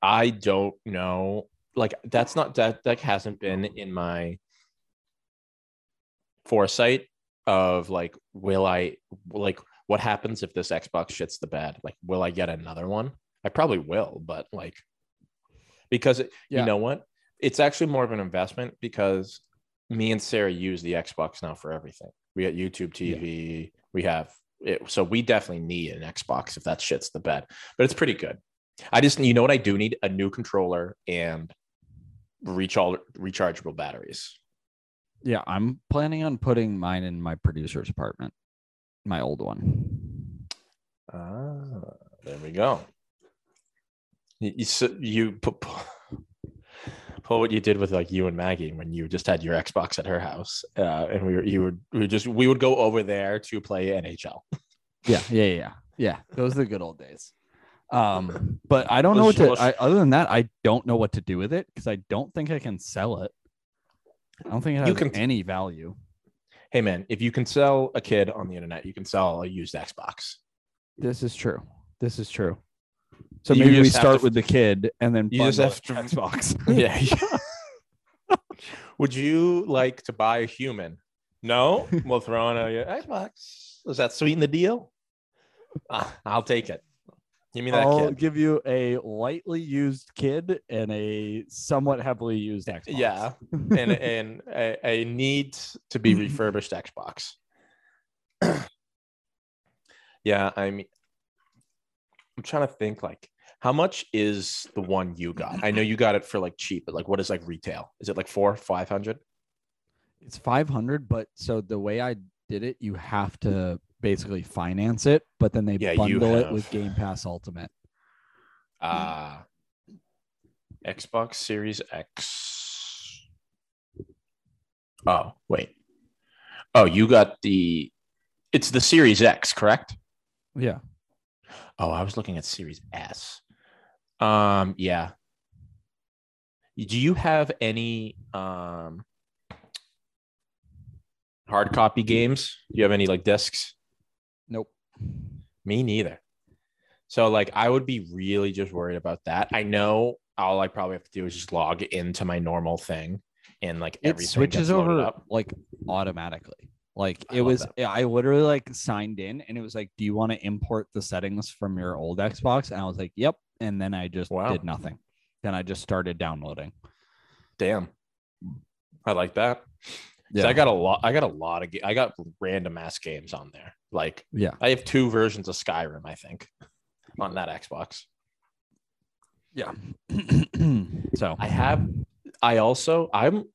Speaker 2: I don't know. Like that's not that that hasn't been in my foresight of like will I like what happens if this Xbox shits the bed? Like will I get another one? I probably will, but like because it,
Speaker 1: Yeah.
Speaker 2: you know what? It's actually more of an investment because me and Sarah use the Xbox now for everything. We got YouTube
Speaker 1: Yeah.
Speaker 2: TV, we have it, so we definitely need an Xbox if that shits the bed. But it's pretty good. I just you know what I do need a new controller and recharge rechargeable batteries.
Speaker 1: Yeah, I'm planning on putting mine in my producer's apartment, my old one.
Speaker 2: Ah, there we go. You you, you pu- pull what you did with like you and Maggie when you just had your Xbox at her house, uh, and we were you would we just we would go over there to play NHL.
Speaker 1: Yeah, yeah, yeah, yeah. yeah. Those are the good old days. Um, but I don't know what to. I, other than that, I don't know what to do with it because I don't think I can sell it. I don't think it has
Speaker 2: You can-
Speaker 1: any value.
Speaker 2: Hey man, if you can sell a kid on the internet, you can sell a used Xbox.
Speaker 1: This is true. This is true. So maybe we start
Speaker 2: to-
Speaker 1: with the kid and then
Speaker 2: You just have to-
Speaker 1: Xbox.
Speaker 2: Yeah. Would you like to buy a human? No, we'll throw in a Xbox. Does that sweeten the deal? Ah, I'll take it. Give me that
Speaker 1: I'll
Speaker 2: kid.
Speaker 1: give you a lightly used kid and a somewhat heavily used Xbox.
Speaker 2: Yeah, and and a, a need to be refurbished Xbox. yeah, I mean, I'm trying to think like how much is the one you got? I know you got it for like cheap, but like what is like retail? Is it like four, five hundred?
Speaker 1: It's 500, but so the way I did it, you have to basically finance it, but then they
Speaker 2: Yeah,
Speaker 1: bundle it with Game Pass Ultimate.
Speaker 2: Uh Xbox Series X. Oh, wait. Oh, you got the it's the Series X, correct?
Speaker 1: Yeah.
Speaker 2: Oh, I was looking at Series S. Um, yeah. Do you have any um hard copy games? Do you have any like discs?
Speaker 1: Nope.
Speaker 2: Me neither. So like I would be really just worried about that. I know all I probably have to do is just log into my normal thing and like
Speaker 1: It
Speaker 2: everything
Speaker 1: switches over like automatically. Like it was,
Speaker 2: that.
Speaker 1: Eh, I literally like signed in and it was like, do you want to import the settings from your old Xbox? And I was like, yep. And then I just
Speaker 2: Wow.
Speaker 1: did nothing. Then I just started downloading.
Speaker 2: Damn. I like that. Yeah. I got a lot I got a lot of ga- I got random ass games on there. Like
Speaker 1: Yeah.
Speaker 2: I have two versions of Skyrim, I think, on that Xbox.
Speaker 1: Yeah. so
Speaker 2: I have I also I'm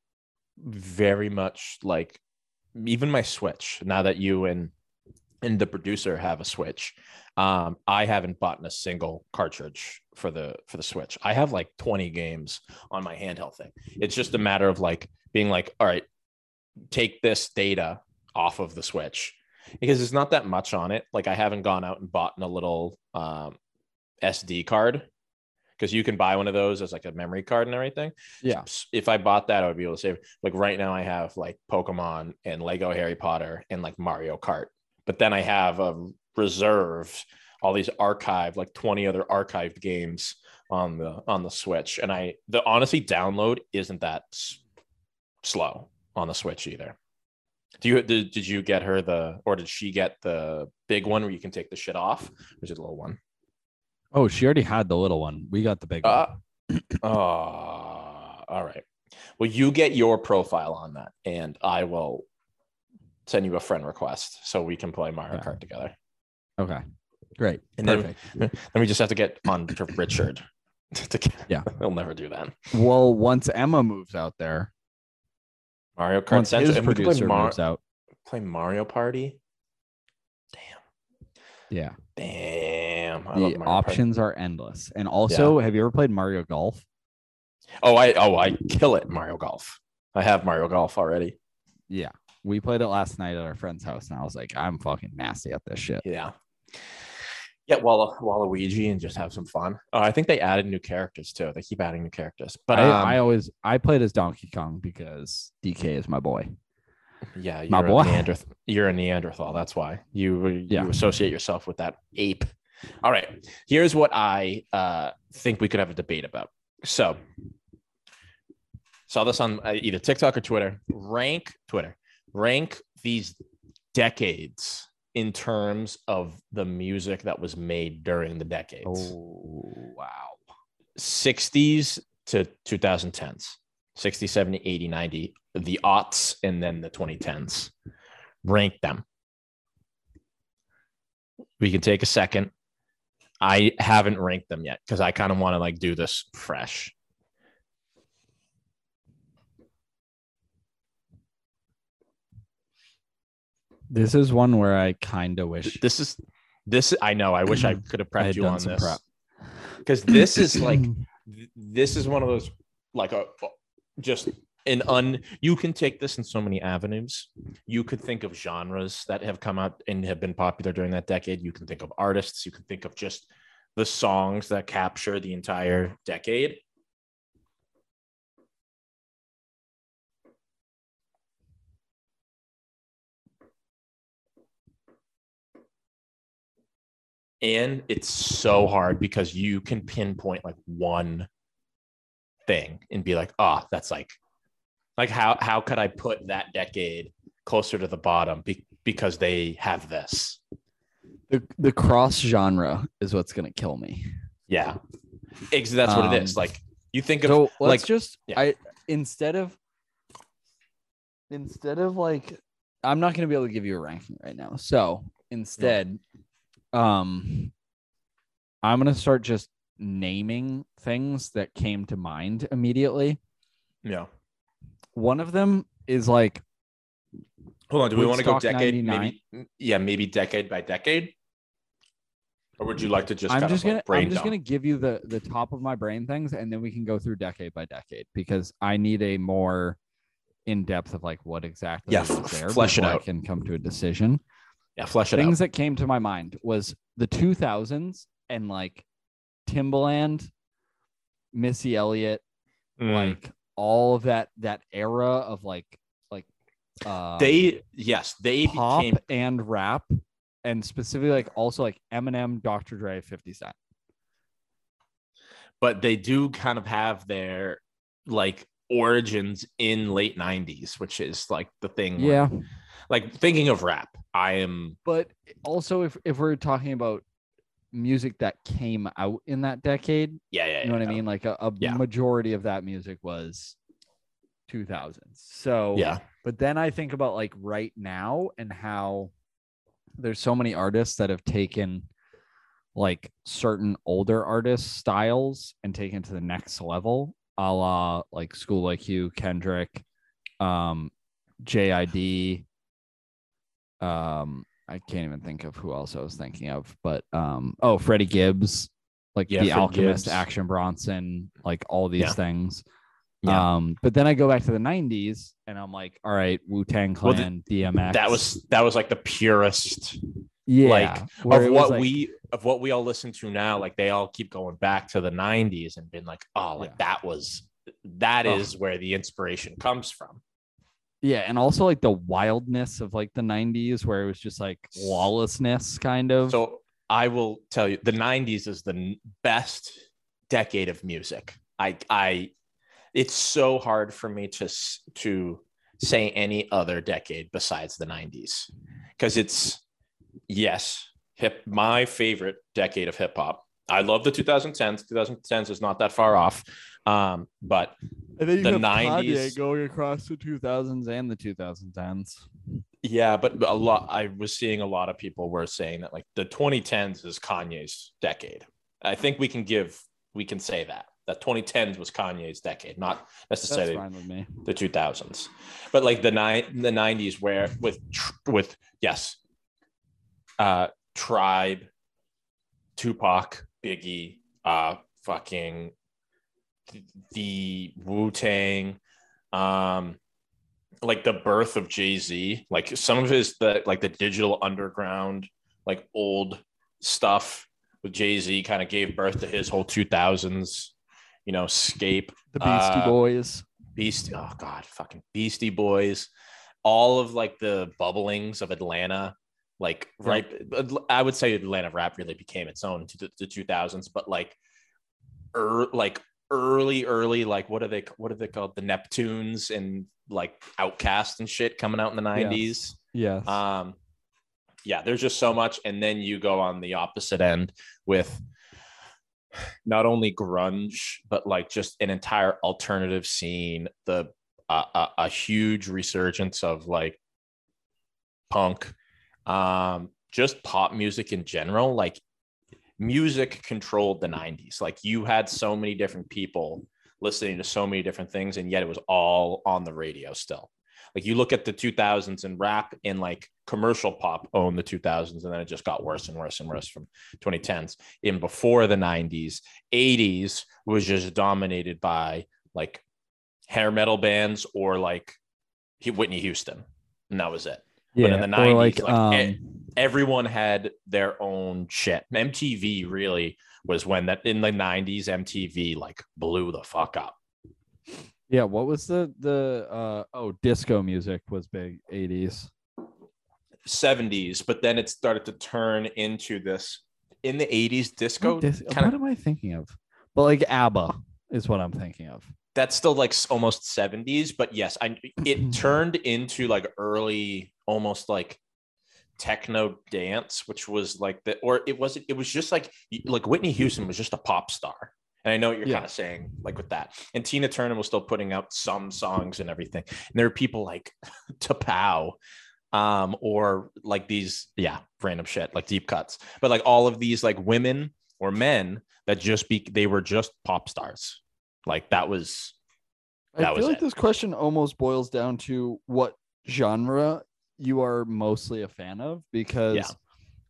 Speaker 2: very much like even my Switch now that you and and the producer have a Switch. Um, I haven't bought a single cartridge for the for the Switch. I have like 20 games on my handheld thing. It's just a matter of like being like, all right, take this data off of the Switch because there's not that much on it. Like I haven't gone out and bought a little um, SD card because you can buy one of those as like a memory card and everything.
Speaker 1: yeah.
Speaker 2: S- If I bought that, I would be able to save. Like right now, I have like Pokemon and Lego Harry Potter and like Mario Kart. But then I have a reserve all these archived like 20 other archived games on the on the Switch. And I the honestly download isn't that s- slow on the Switch either. Do you did, did you get her the or did she get the big one where you can take the shit off? Or is it a little one?
Speaker 1: Oh, she already had the little one. We got the big one.
Speaker 2: Uh, oh, all right. Well, you get your profile on that, and I will send you a friend request so we can play Mario. Kart together.
Speaker 1: Okay. Great.
Speaker 2: And then-
Speaker 1: Perfect.
Speaker 2: Then we just have to get on to Richard. to get,
Speaker 1: Yeah.
Speaker 2: he'll never do that.
Speaker 1: well, once Emma moves out there,
Speaker 2: Mario Kart
Speaker 1: once
Speaker 2: Central,
Speaker 1: his producer
Speaker 2: Mar-
Speaker 1: moves out.
Speaker 2: play Mario Party. Damn.
Speaker 1: Yeah.
Speaker 2: Damn, I love
Speaker 1: The
Speaker 2: Party.
Speaker 1: options are endless. And also, have you ever played Mario Golf?
Speaker 2: Oh, I oh I kill it Mario Golf. I have Mario Golf already.
Speaker 1: Yeah. We played it last night at our friend's house, and I was like, I'm fucking nasty at this shit.
Speaker 2: Yeah. Yeah, Walla, Waluigi and just have some fun. Oh, I think they added new characters too. They keep adding new characters. But
Speaker 1: I,
Speaker 2: um,
Speaker 1: I always I played as Donkey Kong because DK is my boy.
Speaker 2: yeah, you're
Speaker 1: my
Speaker 2: a
Speaker 1: boy.
Speaker 2: Neanderthal. You're a Neanderthal. That's why you you
Speaker 1: Yeah.
Speaker 2: associate yourself with that ape. All right. Here's what I uh, think we could have a debate about. So, saw this on uh, either TikTok or Twitter. Rank Twitter. Rank these decades in terms of the music that was made during the decades.
Speaker 1: Oh wow.
Speaker 2: 60s to 2010s 60 70 80 90 the aughts and then the 2010s rank them we can take a second i haven't ranked them yet because i kind of want to like do this fresh.
Speaker 1: This is one where I kind of wish
Speaker 2: this is this i know i wish i could have prepped you on this. because this is like this is one of those like a just an un you can take this in so many avenues. You could think of genres that have come out and have been popular during that decade. You can think of artists. You can think of just the songs that capture the entire decade. And it's so hard because you can pinpoint like one thing and be like oh that's like like how how could i put that decade closer to the bottom be, because they have this
Speaker 1: the the cross genre is what's gonna kill me.
Speaker 2: yeah Ex- that's what it is
Speaker 1: Um,
Speaker 2: like you think of
Speaker 1: So let's
Speaker 2: like
Speaker 1: just
Speaker 2: yeah.
Speaker 1: I instead of instead of like I'm not gonna be able to give you a ranking right now. So instead, um I'm gonna start just naming things that came to mind immediately.
Speaker 2: yeah
Speaker 1: One of them is like
Speaker 2: hold on do we want to go decade
Speaker 1: 99.
Speaker 2: maybe yeah maybe decade by decade or would you like to just
Speaker 1: I'm
Speaker 2: kind
Speaker 1: just
Speaker 2: of
Speaker 1: gonna
Speaker 2: like brain
Speaker 1: I'm just
Speaker 2: dump?
Speaker 1: gonna give you the the top of my brain things and then we can go through decade by decade because I need a more in depth of like what exactly
Speaker 2: Yeah, f-
Speaker 1: there
Speaker 2: flesh it out.
Speaker 1: I can come to a decision.
Speaker 2: yeah flesh it
Speaker 1: Things
Speaker 2: out Things
Speaker 1: that came to my mind was the 2000s and like Timbaland, Missy Elliott,
Speaker 2: Mm.
Speaker 1: like all of that that era of like like uh
Speaker 2: they yes they
Speaker 1: pop
Speaker 2: became
Speaker 1: and rap and specifically like also like Eminem, Dr. Dre, 50 Cent.
Speaker 2: but they do kind of have their like origins in late 90s which is like the thing where-
Speaker 1: Yeah.
Speaker 2: like thinking of rap i am
Speaker 1: But also if if we're talking about music that came out in that decade,
Speaker 2: yeah yeah
Speaker 1: you know what I mean? Like a, a
Speaker 2: Yeah.
Speaker 1: majority of that music was 2000s. So
Speaker 2: yeah
Speaker 1: but then I think about like right now and how there's so many artists that have taken like certain older artists' styles and taken to the next level, a la like Schoolboy Q, Kendrick, um, JID. Um, I can't even think of who else I was thinking of, but um, oh, Freddie Gibbs, like
Speaker 2: Yeah,
Speaker 1: the
Speaker 2: Freddie
Speaker 1: Alchemist,
Speaker 2: Gibbs.
Speaker 1: Action Bronson, like all these
Speaker 2: Yeah.
Speaker 1: things.
Speaker 2: Yeah.
Speaker 1: Um, but then I go back to the 90s and I'm like, all right, Wu Tang
Speaker 2: Well, the-
Speaker 1: Clan, DMX.
Speaker 2: that was that was like the purest
Speaker 1: yeah,
Speaker 2: like, of what
Speaker 1: like-
Speaker 2: we of what we all listen to now like they all keep going back to the 90s and been like oh like
Speaker 1: Yeah.
Speaker 2: that was that
Speaker 1: Oh.
Speaker 2: is where the inspiration comes from
Speaker 1: yeah, and also like the wildness of like the 90s where it was just like lawlessness kind of.
Speaker 2: so i will tell you the 90s is the best decade of music. I i it's so hard for me to to say any other decade besides the 90s because it's yes hip my favorite decade of hip hop. I love the 2010s 2010s is not that far off um but
Speaker 1: and then
Speaker 2: the have Kanye 90s
Speaker 1: going across the 2000s and the 2010s.
Speaker 2: yeah but a lot i was seeing a lot of people were saying that like the 2010s is kanye's decade i think we can give we can say that that 2010s was kanye's decade not necessarily
Speaker 1: fine with me.
Speaker 2: the 2000s but like the nine the 90s where with tr- with yes uh tribe tupac biggie uh fucking th- the wu-tang um like the birth of jay-z like some of his the like the digital underground like old stuff with jay-z kind of gave birth to his whole 2000s you know scape
Speaker 1: The Beastie
Speaker 2: Uh,
Speaker 1: Boys.
Speaker 2: Beastie, oh god, fucking Beastie Boys, all of like the bubblings of Atlanta, Like right, I would say Atlanta rap really became its own to the, the 2000s, but like, er, like early, early, like what are they? What are they called? The Neptunes and like OutKast and shit coming out in the 90s.
Speaker 1: Yes.
Speaker 2: Um, yeah, there's just so much, and then you go on the opposite end with not only grunge but like just an entire alternative scene. The uh, a, a huge resurgence of like punk, um, just pop music in general. Like music controlled the 90s. Like you had so many different people listening to so many different things, and yet it was all on the radio still. Like you look at the 2000s and rap and like commercial pop owned the 2000s, and then it just got worse and worse and worse from 2010s. In before the 90s, 80s was just dominated by like hair metal bands or like Whitney Houston, and that was it.
Speaker 1: Yeah.
Speaker 2: in the 90s,
Speaker 1: like,
Speaker 2: like,
Speaker 1: um,
Speaker 2: Everyone had their own shit. MTV really was when that in the 90s, MTV like blew the fuck up.
Speaker 1: yeah. What was the the uh oh disco music was big 80s.
Speaker 2: 70s, but then it started to turn into this in the 80s disco.
Speaker 1: What, dis-
Speaker 2: kind
Speaker 1: what am I thinking of? But like ABBA is what I'm thinking of.
Speaker 2: that's still like almost 70s, but yes, I it turned into like early, almost like techno dance, which was like the or it wasn't. It was just like like Whitney Houston was just a pop star. And I know what you're
Speaker 1: Yeah.
Speaker 2: kind of saying, like with that. And Tina Turner was still putting out some songs and everything. And there are people like Tapow, um, or like these, yeah, random shit, like deep cuts. But like all of these like women or men that just be they were just pop stars. Like that was That
Speaker 1: I
Speaker 2: was
Speaker 1: feel like
Speaker 2: it.
Speaker 1: this question almost boils down to what genre you are mostly a fan of because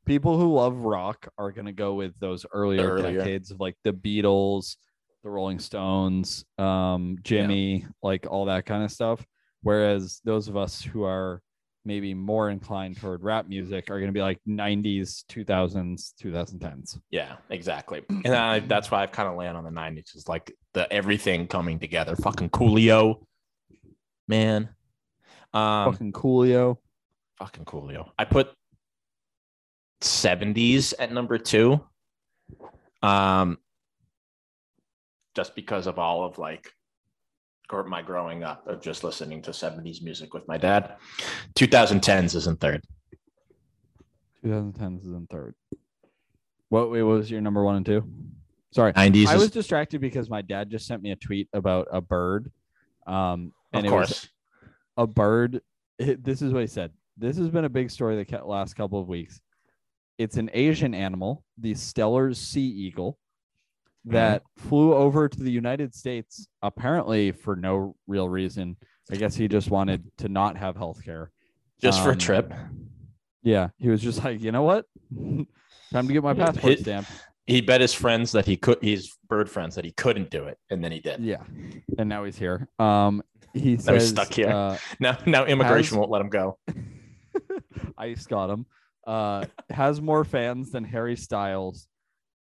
Speaker 1: people who love rock are going to go with those earlier,
Speaker 2: earlier.
Speaker 1: decades of like the Beatles, the Rolling Stones, um, Jimmy, like all that kind of stuff. Whereas those of us who are maybe more inclined toward rap music are going to be like 90s, 2000s, 2010s.
Speaker 2: Yeah, exactly. And I, that's why I've kind of land on the 90s is like the everything coming together. Fucking Coolio, man. Um,
Speaker 1: Fucking Coolio.
Speaker 2: Fucking Coolio. I put 70s at number two. Um, just because of all of like my growing up of just listening to 70s music with my dad. 2010s is in third.
Speaker 1: 2010s is in third. What, wait, what was your number one and two? Sorry.
Speaker 2: 90s
Speaker 1: I
Speaker 2: is,
Speaker 1: was distracted because my dad just sent me a tweet about a bird. Um,
Speaker 2: of
Speaker 1: and it was
Speaker 2: course.
Speaker 1: a bird. it- this is what he said. This has been a big story the last couple of weeks. It's an Asian animal, the Steller sea eagle,
Speaker 2: Mm-hmm.
Speaker 1: that flew over to the United States apparently for no real reason. I guess he just wanted to not have health care.
Speaker 2: just for a
Speaker 1: um,
Speaker 2: trip.
Speaker 1: Yeah, he was just like, you know what? Time to get my passport
Speaker 2: hit-
Speaker 1: stamp.
Speaker 2: he bet his friends that he could his bird friends that he couldn't do it and then he did
Speaker 1: Yeah, and now he's here. Um, he
Speaker 2: Now he's stuck here.
Speaker 1: Uh,
Speaker 2: now now immigration
Speaker 1: Has-
Speaker 2: won't let him go
Speaker 1: Ice got him. Uh, has more fans than Harry Styles,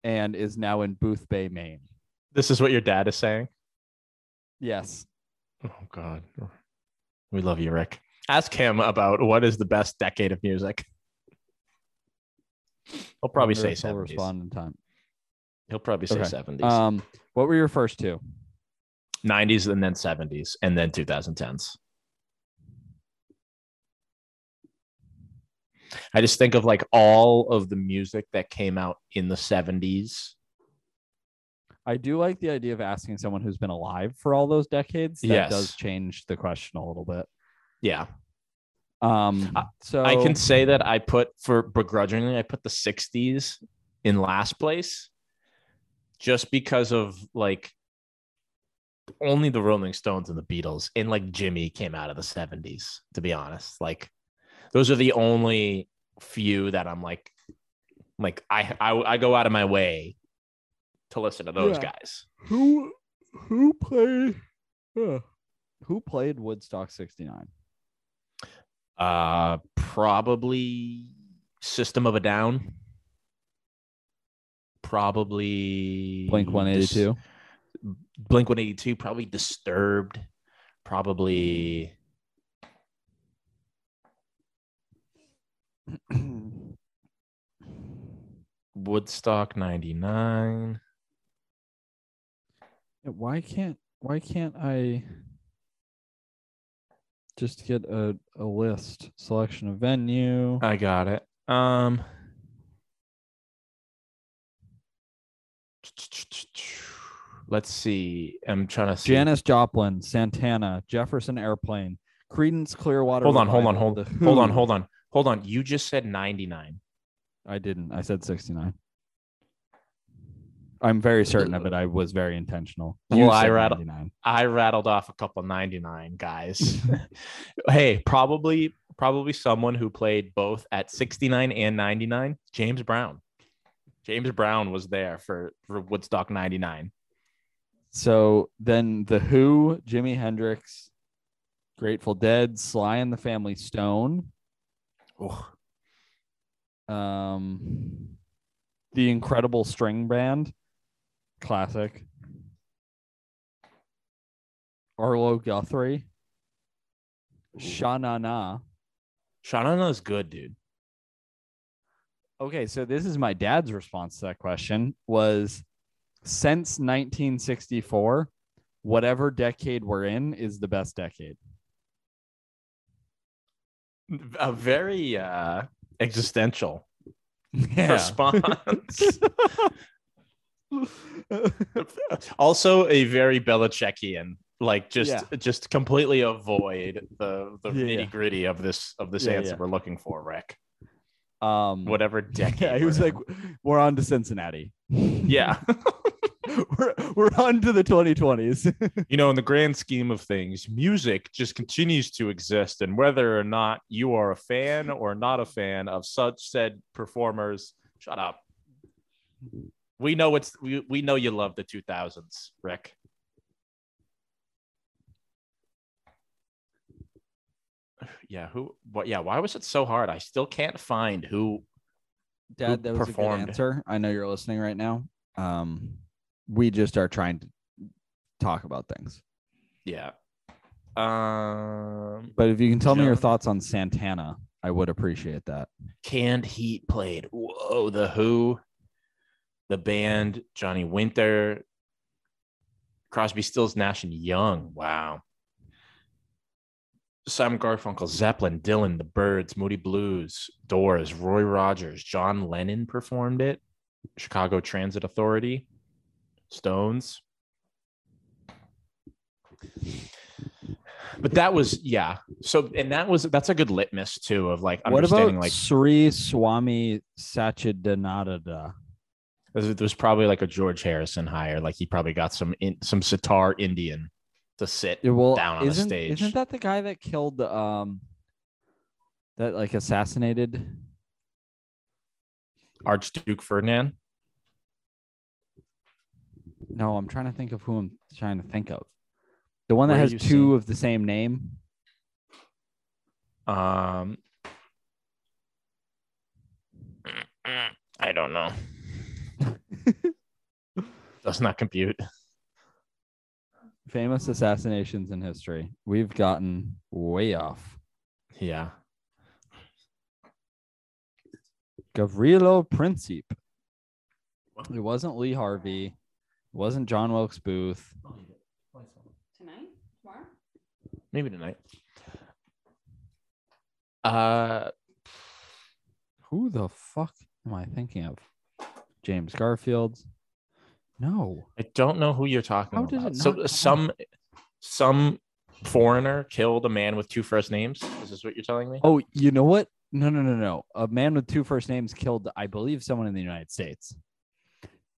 Speaker 1: and is now in Boothbay, Maine.
Speaker 2: this is what your dad is saying
Speaker 1: Yes,
Speaker 2: oh god we love you rick ask him about what is the best decade of music he'll probably say
Speaker 1: he'll
Speaker 2: 70s
Speaker 1: respond in time.
Speaker 2: he'll probably say
Speaker 1: Okay.
Speaker 2: 70s
Speaker 1: Um, what were your first two?
Speaker 2: 90s and then 70s and then 2010s i just think of like all of the music that came out in the 70s
Speaker 1: I do like the idea of asking someone who's been alive for all those decades. That
Speaker 2: Yes.
Speaker 1: does change the question a little bit.
Speaker 2: yeah
Speaker 1: Um, so
Speaker 2: I can say that I put for begrudgingly, I put the 60s in last place just because of like only the Rolling Stones and the Beatles and like Jimmy came out of the 70s, to be honest. Like those are the only few that I'm like, like I I, I go out of my way to listen to those
Speaker 1: Yeah.
Speaker 2: guys.
Speaker 1: who who played uh, who played Woodstock '69?
Speaker 2: Uh probably System of a Down. Probably
Speaker 1: Blink One Eighty Two.
Speaker 2: Blink 182, probably Disturbed, probably Woodstock 99.
Speaker 1: Why can't why can't I just get a, a list selection of venue?
Speaker 2: I got it. Um Let's see. I'm trying to see.
Speaker 1: Janis Joplin, Santana, Jefferson Airplane, Creedence Clearwater.
Speaker 2: hold on, hold on, hold,
Speaker 1: The
Speaker 2: hold on, hold on, hold on. You just said 99.
Speaker 1: I didn't. I said 69. I'm very certain of it. I was very intentional. You
Speaker 2: Well, I
Speaker 1: said
Speaker 2: rattle-
Speaker 1: 99.
Speaker 2: I rattled off a couple 99 guys. hey, probably probably someone who played both at 69 and 99, James Brown. James Brown was there for for Woodstock 99.
Speaker 1: So then the Who, Jimi Hendrix, Grateful Dead, Sly and the Family Stone,
Speaker 2: Oh,
Speaker 1: um, the Incredible String Band, classic. Arlo Guthrie, Sha Na Na.
Speaker 2: Sha Na Na is good, dude.
Speaker 1: Okay, so this is my dad's response to that question was since 1964, whatever decade we're in is the best decade.
Speaker 2: A very uh existential
Speaker 1: Yeah.
Speaker 2: response. also a very Belichickian. Like just
Speaker 1: Yeah.
Speaker 2: just completely avoid the the
Speaker 1: Yeah,
Speaker 2: nitty gritty of this of this answer we're looking for, Rick.
Speaker 1: um
Speaker 2: Whatever decade.
Speaker 1: Yeah, he was
Speaker 2: we're
Speaker 1: like, we're on to Cincinnati.
Speaker 2: yeah.
Speaker 1: we're we're on to the 2020s.
Speaker 2: you know, in the grand scheme of things, music just continues to exist. And whether or not you are a fan or not a fan of such said performers, shut up. We know it's we, we know you love the 2000s, Rick. Yeah, who what yeah, why was it so hard? I still can't find who
Speaker 1: Dad, that was a
Speaker 2: performed?
Speaker 1: good answer. I know you're listening right now. Um, we just are trying to talk about things.
Speaker 2: yeah. Um
Speaker 1: But if you can tell me your thoughts on Santana, I would appreciate that.
Speaker 2: Canned Heat played. Whoa, the Who, the band, Johnny Winter, Crosby, Stills, Nash and Young. Wow. Simon Garfunkel, Zeppelin, Dylan, The Byrds, Moody Blues, Doors, Roy Rogers, John Lennon performed it. Chicago Transit Authority, Stones. But that was yeah. So and that was that's a good litmus too of like
Speaker 1: What about
Speaker 2: like
Speaker 1: Sri Swami Satchidananda?
Speaker 2: There's, probably like a George Harrison hire. Like he probably got some in, some sitar Indian to sit
Speaker 1: well,
Speaker 2: down on the stage.
Speaker 1: Isn't that the guy that killed um that like assassinated?
Speaker 2: Archduke Ferdinand?
Speaker 1: No, I'm trying to think of who I'm trying to think of. The one that
Speaker 2: Where
Speaker 1: has two
Speaker 2: seeing-
Speaker 1: of the same name.
Speaker 2: Um, I don't know. Does not compute.
Speaker 1: Famous assassinations in history. We've gotten way off.
Speaker 2: Yeah.
Speaker 1: Gavrilo Principe. It wasn't Lee Harvey. It wasn't John Wilkes Booth.
Speaker 3: Tonight? Tomorrow?
Speaker 2: Maybe tonight. Uh,
Speaker 1: Who the fuck am I thinking of? James Garfield. No.
Speaker 2: I don't know who you're talking
Speaker 1: How did
Speaker 2: about.
Speaker 1: it
Speaker 2: So
Speaker 1: not come
Speaker 2: some some foreigner killed a man with two first names. Is this what you're telling me?
Speaker 1: Oh, you know what? No, no, no, no. A man with two first names killed, I believe, someone in the United States.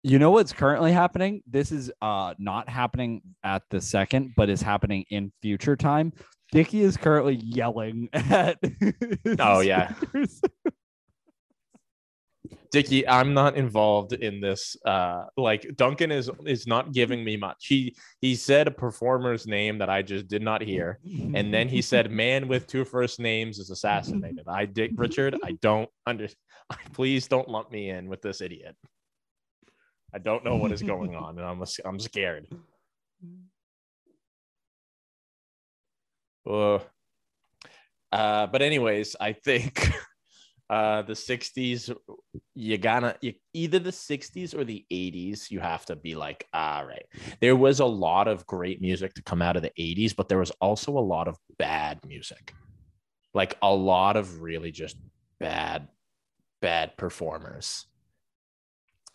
Speaker 1: You know what's currently happening? This is uh not happening at the second, but is happening in future time. Dickie is currently yelling at.
Speaker 2: Oh, yeah. Dickie, I'm not involved in this. Uh, like Duncan is is not giving me much. He he said a performer's name that I just did not hear, and then he said man with two first names is assassinated. I Dick Richard, I don't under. Please don't lump me in with this idiot. I don't know what is going on, and I'm I'm scared. Uh, uh, but anyways, I think Uh, the '60s, you gotta you, either the '60s or the '80s. You have to be like, all right. There was a lot of great music to come out of the '80s, but there was also a lot of bad music, like a lot of really just bad, bad performers.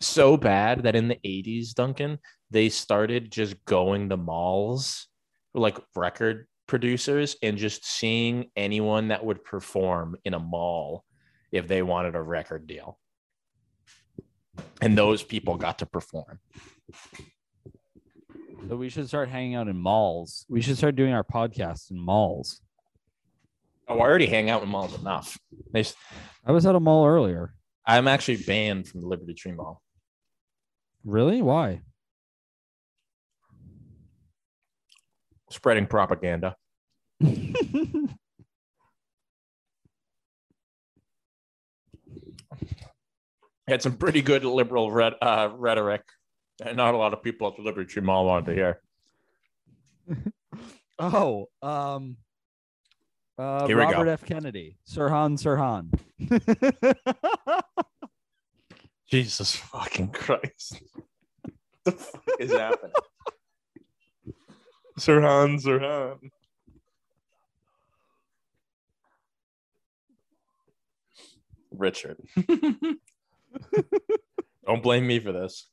Speaker 2: So bad that in the '80s, Duncan, they started just going to malls, like record producers, and just seeing anyone that would perform in a mall if they wanted a record deal. And those people got to perform.
Speaker 1: So we should start hanging out in malls. We should start doing our podcasts in malls.
Speaker 2: Oh, I already hang out in malls enough.
Speaker 1: I was at a mall earlier.
Speaker 2: I'm actually banned from the Liberty Tree Mall.
Speaker 1: Really? Why?
Speaker 2: Spreading propaganda. Had some pretty good liberal red, uh, rhetoric. And not a lot of people at the Liberty Mall wanted to hear.
Speaker 1: oh, um, uh,
Speaker 2: Here we go.
Speaker 1: Robert F. Kennedy, Sirhan Sirhan.
Speaker 2: Jesus fucking Christ. what the fuck is happening? Sirhan, Sirhan. Richard. Don't blame me for this.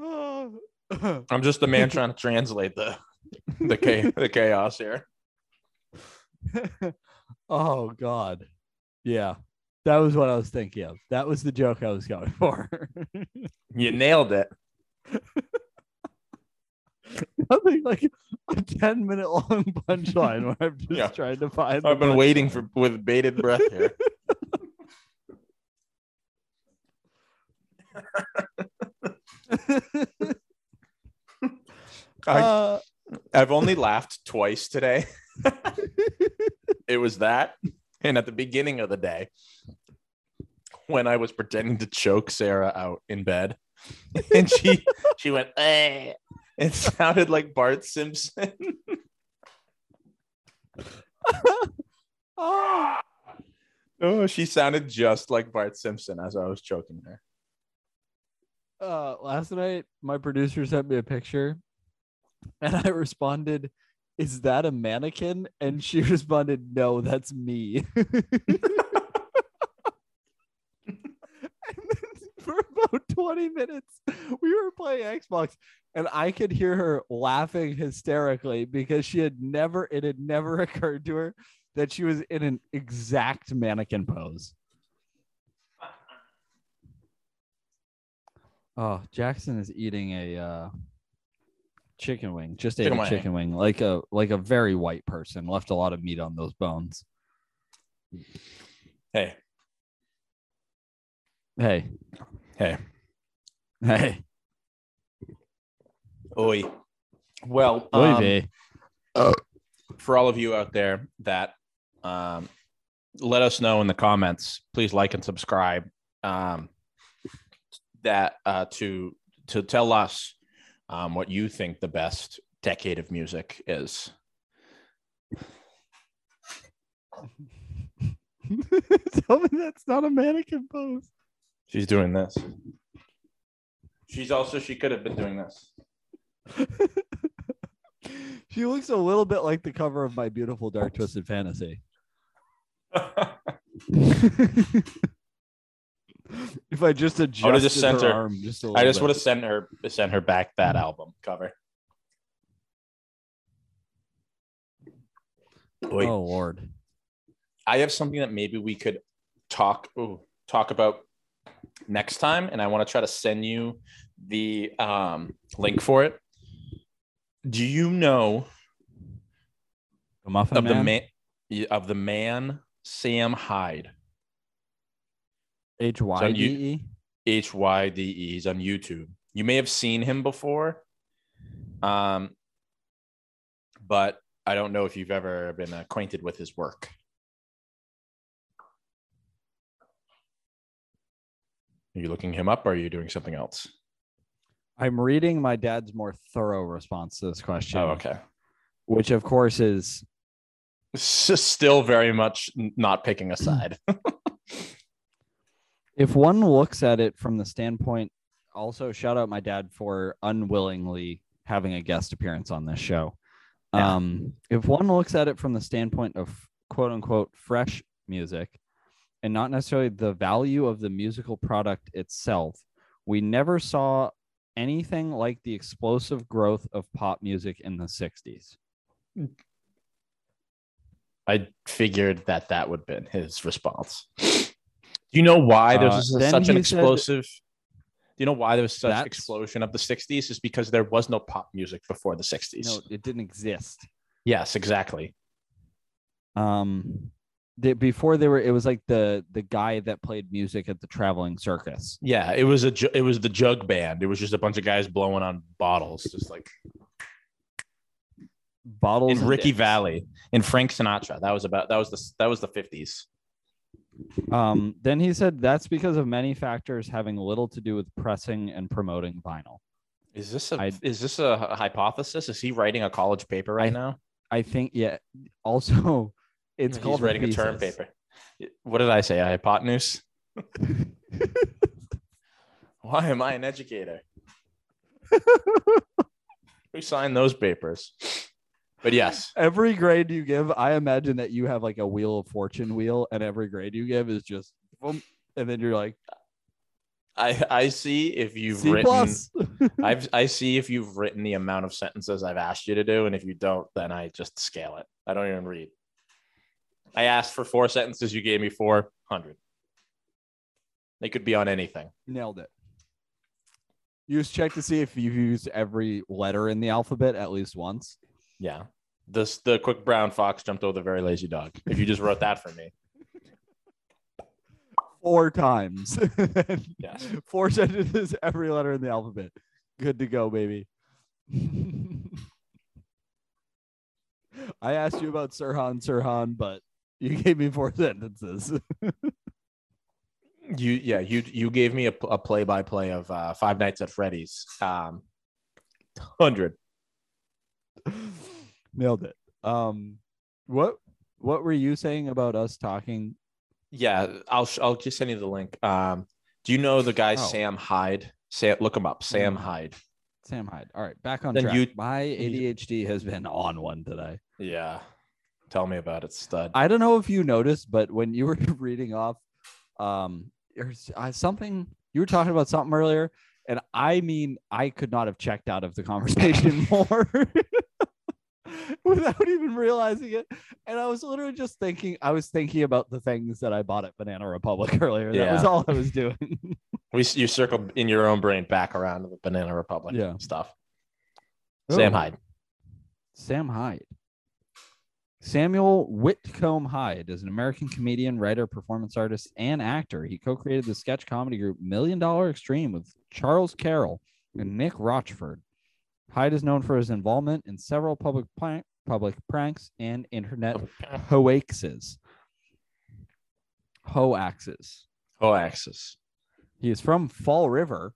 Speaker 2: I'm just the man trying to translate the the, cha- the chaos here.
Speaker 1: oh God, yeah, that was what I was thinking of. That was the joke I was going for.
Speaker 2: You nailed it.
Speaker 1: Nothing like a ten minute long punchline where I'm just
Speaker 2: Yeah.
Speaker 1: trying to find.
Speaker 2: I've been waiting for with bated breath here. I,
Speaker 1: Uh,
Speaker 2: I've only laughed twice today. it was that, and at the beginning of the day, when I was pretending to choke Sarah out in bed, and she she went, eh. It sounded like Bart Simpson.
Speaker 1: oh,
Speaker 2: oh, she sounded just like Bart Simpson as I was choking her.
Speaker 1: uh, last night my producer sent me a picture, and I responded, "Is that a mannequin?" And she responded, "No, that's me." And then for about 20 minutes, we were playing Xbox, and I could hear her laughing hysterically because she had never, it had never occurred to her that she was in an exact mannequin pose. Oh, Jackson is eating a uh, chicken wing. Just ate
Speaker 2: Chicken
Speaker 1: a
Speaker 2: wing.
Speaker 1: chicken wing, like a like a very white person. Left a lot of meat on those bones.
Speaker 2: Hey,
Speaker 1: Hey,
Speaker 2: hey,
Speaker 1: hey,
Speaker 2: oi. Well,
Speaker 1: Oy
Speaker 2: um,
Speaker 1: vey.
Speaker 2: for all of you out there that um, let us know in the comments please like and subscribe um, that uh, to to tell us um, what you think the best decade of music is
Speaker 1: Tell me that's not a mannequin pose.
Speaker 2: she's doing this she's also she could have been doing this
Speaker 1: she looks a little bit like the cover of my beautiful dark twisted fantasy. if I just adjust
Speaker 2: I would've just sent
Speaker 1: her
Speaker 2: her-
Speaker 1: arm just a little
Speaker 2: i just
Speaker 1: bit.
Speaker 2: would have sent her sent her back that album cover.
Speaker 1: Oh Lord.
Speaker 2: I have something that maybe we could talk ooh, talk about next time, and I want to try to send you the um, link for it. Do you know
Speaker 1: The
Speaker 2: of the
Speaker 1: man.
Speaker 2: man of the man Sam Hyde?
Speaker 1: H Y D E.
Speaker 2: H Y D E. He's on YouTube. You may have seen him before, um, but I don't know if you've ever been acquainted with his work. Are you looking him up or are you doing something else?
Speaker 1: I'm reading my dad's more thorough response to this question.
Speaker 2: Oh, okay.
Speaker 1: Which of course is
Speaker 2: Still very much not picking a side.
Speaker 1: if one looks at it from the standpoint also shout out my dad for unwillingly having a guest appearance on this show
Speaker 2: Yeah.
Speaker 1: um if one looks at it from the standpoint of quote unquote fresh music and not necessarily the value of the musical product itself we never saw anything like the explosive growth of pop music in the 60s
Speaker 2: I figured that that would have been his response. Do you know why there
Speaker 1: Uh,
Speaker 2: was such an
Speaker 1: he said-
Speaker 2: explosive? Do you know why there was such explosion of the 60s? Is because there was no pop music before the 60s.
Speaker 1: no it didn't exist
Speaker 2: Yes, exactly.
Speaker 1: um the, before they were it was like the the guy that played music at the traveling circus
Speaker 2: Yeah, it was a ju- it was the jug band. It was just a bunch of guys blowing on bottles, just like
Speaker 1: bottles
Speaker 2: in Ricky
Speaker 1: dicks.
Speaker 2: Valley, in Frank Sinatra. That was about that was the that was the 50s.
Speaker 1: Um then he said that's because of many factors having little to do with pressing and promoting vinyl
Speaker 2: Is this a
Speaker 1: I-
Speaker 2: is this a hypothesis? Is he writing a college paper right
Speaker 1: I-
Speaker 2: now?
Speaker 1: i think yeah also it's
Speaker 2: He's
Speaker 1: called
Speaker 2: writing a term paper. What did I say? A hypotenuse? Why am I an educator? Who signed those papers? But yes,
Speaker 1: every grade you give i imagine that you have like a wheel of fortune wheel and every grade you give is just boom, and then you're like
Speaker 2: I I see if you've
Speaker 1: C
Speaker 2: written. I've I see if you've written the amount of sentences I've asked you to do, and if you don't, then I just scale it. I don't even read. I asked for four sentences, you gave me four hundred. They could be on anything.
Speaker 1: Nailed it. You just check to see if you've used every letter in the alphabet at least once.
Speaker 2: Yeah. This the quick brown fox jumped over the very lazy dog. If you just wrote that for me.
Speaker 1: Four times.
Speaker 2: Yes.
Speaker 1: Four sentences, every letter in the alphabet. Good to go, baby. I asked you about Sirhan Sirhan, but you gave me four sentences.
Speaker 2: You yeah, you you gave me a, a play-by-play of uh, Five Nights at Freddy's. Um 100.
Speaker 1: Nailed it. Um, what what were you saying about us talking?
Speaker 2: Yeah, I'll I'll just send you the link. Um do you know the guy
Speaker 1: Oh.
Speaker 2: Sam Hyde? Sam, look him up. Sam
Speaker 1: Mm.
Speaker 2: Hyde.
Speaker 1: Sam Hyde. All right, back on
Speaker 2: Then
Speaker 1: track.
Speaker 2: you-
Speaker 1: My ADHD has been on one today.
Speaker 2: Yeah. Tell me about it, stud.
Speaker 1: I don't know if you noticed, but when you were reading off, um, there's uh, something you were talking about something earlier, and I mean, I could not have checked out of the conversation more without even realizing it. And I was literally just thinking, I was thinking about the things that I bought at Banana Republic earlier. That was all I was doing.
Speaker 2: we you circled in your own brain back around to the Banana Republic
Speaker 1: Yeah.
Speaker 2: stuff. Oh. Sam
Speaker 1: Oh,
Speaker 2: Hyde.
Speaker 1: Sam Hyde. Samuel Whitcomb Hyde is an American comedian, writer, performance artist, and actor. He co created the sketch comedy group Million Dollar Extreme with Charles Carroll and Nick Rochford. Hyde is known for his involvement in several public, prank, public pranks and internet hoaxes. Hoaxes.
Speaker 2: Hoaxes.
Speaker 1: He is from Fall River.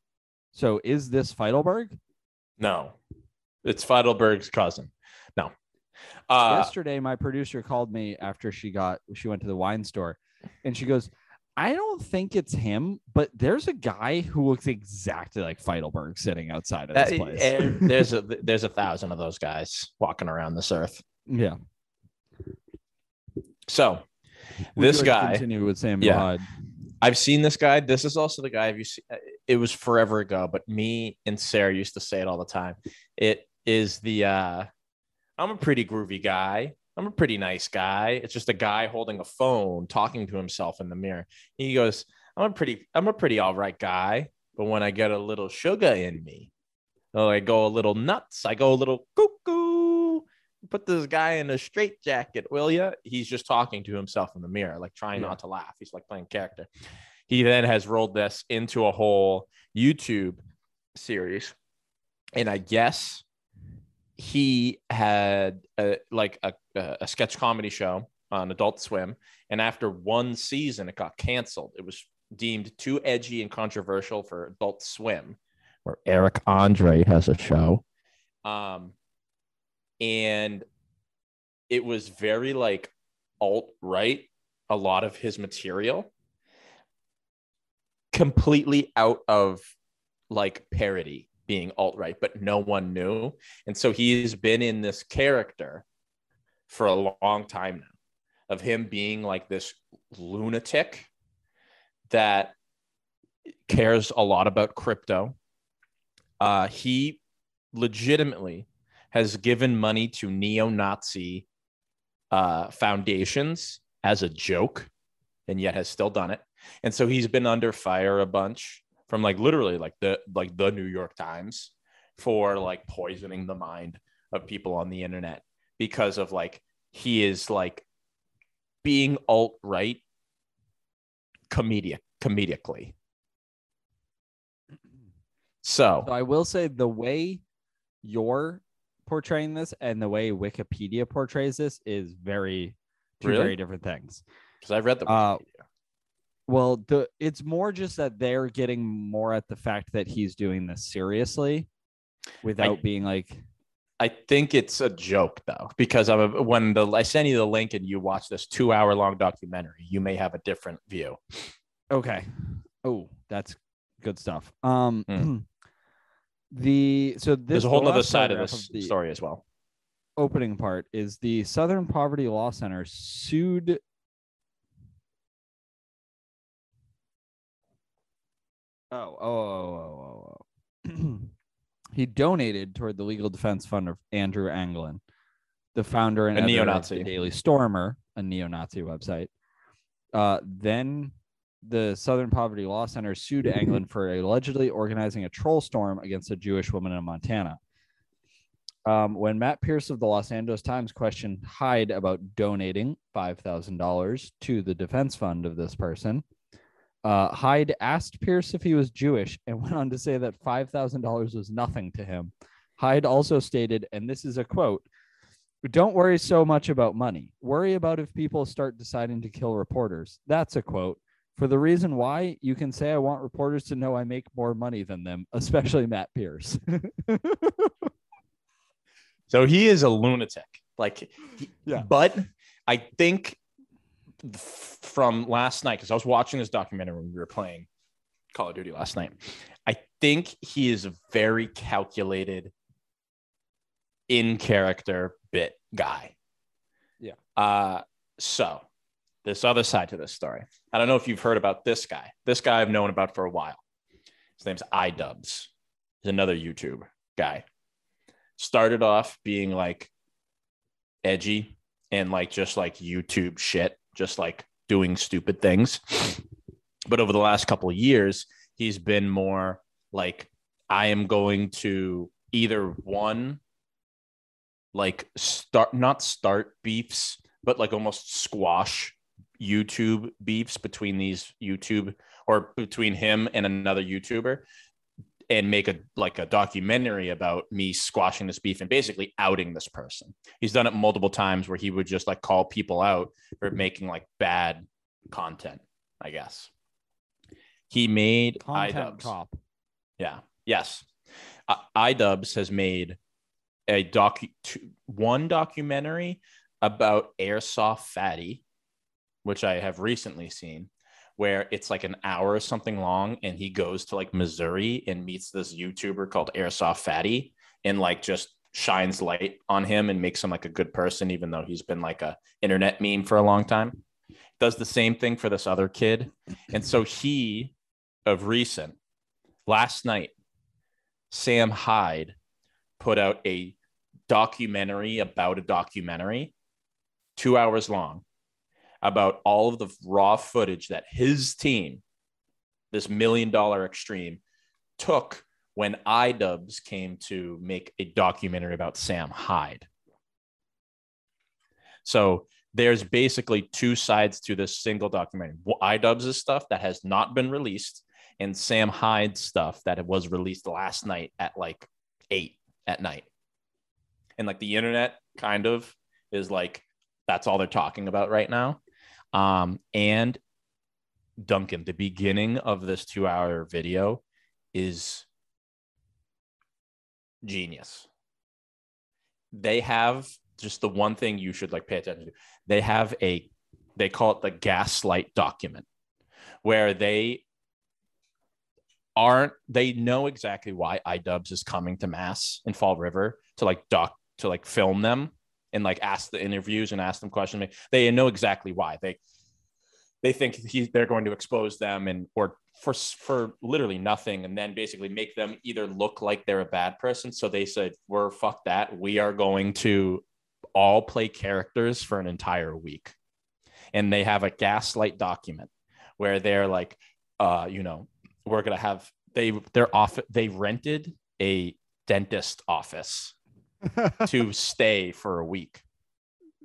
Speaker 1: So is this Feidelberg?
Speaker 2: No. It's Feidelberg's cousin. No. Uh
Speaker 1: yesterday my producer called me after she got she went to the wine store and she goes i don't think it's him but there's a guy who looks exactly like feidelberg sitting outside of this place
Speaker 2: eh, there's a there's a thousand of those guys walking around this earth.
Speaker 1: yeah
Speaker 2: So
Speaker 1: Would
Speaker 2: this
Speaker 1: like
Speaker 2: guy,
Speaker 1: continue with samuel
Speaker 2: Yeah.
Speaker 1: hyde
Speaker 2: I've seen this guy. This is also the guy. Have you seen? It was forever ago, but me and Sarah used to say it all the time. It is the. uh I'm a pretty groovy guy. I'm a pretty nice guy. It's just a guy holding a phone, talking to himself in the mirror. He goes, "I'm a pretty. I'm a pretty all right guy, but when I get a little sugar in me, oh, I go a little nuts. I go a little cuckoo." Put this guy in a straight jacket, will ya? He's just talking to himself in the mirror, like trying
Speaker 1: Yeah.
Speaker 2: not to laugh. He's like playing character. He then has rolled this into a whole YouTube series. And I guess he had a, like a, a sketch comedy show on Adult Swim. And after one season, it got canceled. It was deemed too edgy and controversial for Adult Swim, where Eric Andre has a show. Um, and it was very like alt right, a lot of his material, completely out of like parody being alt right, but no one knew. And so he's been in this character for a long time now of him being like this lunatic that cares a lot about crypto. Uh, he legitimately has given money to neo-Nazi uh, foundations as a joke, and yet has still done it. And so he's been under fire a bunch from like literally like the like the New York Times for like poisoning the mind of people on the internet because of like he is like being alt right comedic comedically. So
Speaker 1: So I will say the way you're portraying this and the way Wikipedia portrays this is very two
Speaker 2: Really?
Speaker 1: very different things.
Speaker 2: because I've read the
Speaker 1: Uh, Well, the it's more just that they're getting more at the fact that he's doing this seriously without being like
Speaker 2: I think it's a joke though, because I'm a, when the I send you the link and you watch this two hour long documentary, you may have a different view.
Speaker 1: Okay. Oh, that's good stuff. Um
Speaker 2: Mm.
Speaker 1: the so this
Speaker 2: There's a
Speaker 1: the
Speaker 2: whole other side of this
Speaker 1: the
Speaker 2: story as well.
Speaker 1: Opening part is the Southern Poverty Law Center sued Oh, oh, oh, oh, oh, oh. he donated toward the legal defense fund of Andrew Anglin, the founder and
Speaker 2: A
Speaker 1: editor of
Speaker 2: neo-Nazi.
Speaker 1: the Daily Stormer, a neo-Nazi website. Uh, then the Southern Poverty Law Center sued Anglin for allegedly organizing a troll storm against a Jewish woman in Montana. Um, when Matt Pearce of the Los Angeles Times questioned Hyde about donating $5,000 to the defense fund of this person, uh, Hyde asked Pearce if he was Jewish and went on to say that $5,000 was nothing to him. Hyde also stated, and this is a quote Don't worry so much about money. Worry about if people start deciding to kill reporters. That's a quote. For the reason why, you can say I want reporters to know I make more money than them, especially Matt Pearce.
Speaker 2: So he is a lunatic. Like,
Speaker 1: Yeah.
Speaker 2: But I think from last night, because I was watching this documentary when we were playing Call of Duty last night, I think he is a very calculated, in character bit guy.
Speaker 1: Yeah.
Speaker 2: Uh, so this other side to this story. I don't know if you've heard about this guy. This guy I've known about for a while. His name's iDubbbz. He's another YouTube guy. Started off being like edgy and like just like YouTube shit, just like doing stupid things. But over the last couple of years, he's been more like, I am going to either one, like start, not start beefs, but like almost squash YouTube beefs between these YouTube or between him and another YouTuber and make a like a documentary about me squashing this beef and basically outing this person. He's done it multiple times where he would just like call people out for making like bad content, I guess. He made
Speaker 1: Content
Speaker 2: iDubbbz.
Speaker 1: cop.
Speaker 2: Yeah. Yes. Uh, iDubbbz has made a doc one documentary about airsoft fatty, which I have recently seen, where it's like an hour or something long, and he goes to like Missouri and meets this YouTuber called Airsoft Fatty, and like just shines light on him and makes him like a good person, even though he's been like a internet meme for a long time. Does the same thing for this other kid, and so he, of recent, last night, Sam Hyde put out a documentary about a documentary, two hours long, about all of the raw footage that his team, this million dollar extreme, took when iDubbbz came to make a documentary about Sam Hyde. So there's basically two sides to this single documentary. iDubbbz' stuff that has not been released, and Sam Hyde's stuff that was released last night at like eight at night. And like the internet kind of is like that's all they're talking about right now. Um, and Duncan, the beginning of this two hour video is genius. They have just the one thing you should like pay attention to. They have a they call it the gaslight document where they aren't they know exactly why iDubbbz is coming to mass in Fall River to like doc to like film them and like ask the interviews and ask them questions. They know exactly why. They they think he, they're going to expose them and or for for literally nothing and then basically make them either look like they're a bad person so they said we're fuck that we are going to all play characters for an entire week and they have a gaslight document where they're like uh you know we're to have they they're off they rented a dentist office to stay for a week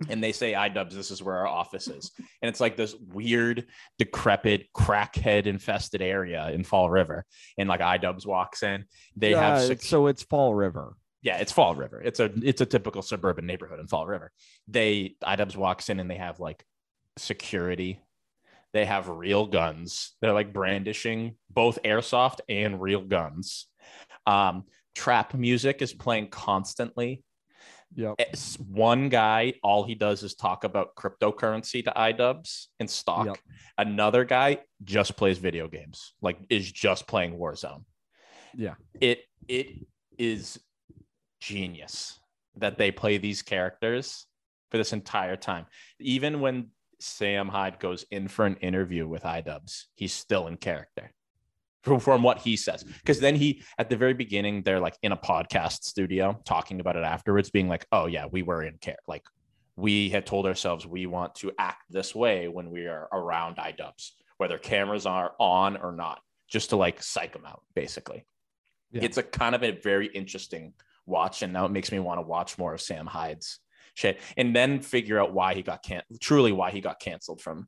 Speaker 2: and they say iDubbbz, this is where our office is. And it's like this weird, decrepit, crackhead infested area in Fall River. And like iDubbbz walks in. They
Speaker 1: Yeah,
Speaker 2: have
Speaker 1: it's- so it's Fall River.
Speaker 2: yeah, it's Fall River. It's a it's a typical suburban neighborhood in Fall River. They iDubbbz walks in and they have like security. They have real guns. They're like brandishing both airsoft and real guns. Um, trap music is playing constantly
Speaker 1: Yeah.
Speaker 2: it's one guy all he does is talk about cryptocurrency to iDubbbz and stock.
Speaker 1: Yep.
Speaker 2: Another guy just plays video games, like is just playing Warzone.
Speaker 1: Yeah.
Speaker 2: It it is genius that they play these characters for this entire time. Even when Sam Hyde goes in for an interview with iDubbbz, he's still in character from, from what he says. Because then he, at the very beginning, they're like in a podcast studio talking about it afterwards, being like, oh, yeah, we were in care. Like, we had told ourselves we want to act this way when we are around iDubbbz, whether cameras are on or not, just to like psych them out, basically.
Speaker 1: Yeah.
Speaker 2: It's a kind of a very interesting watch. And now it makes me want to watch more of Sam Hyde's shit and then figure out why he got can truly why he got canceled from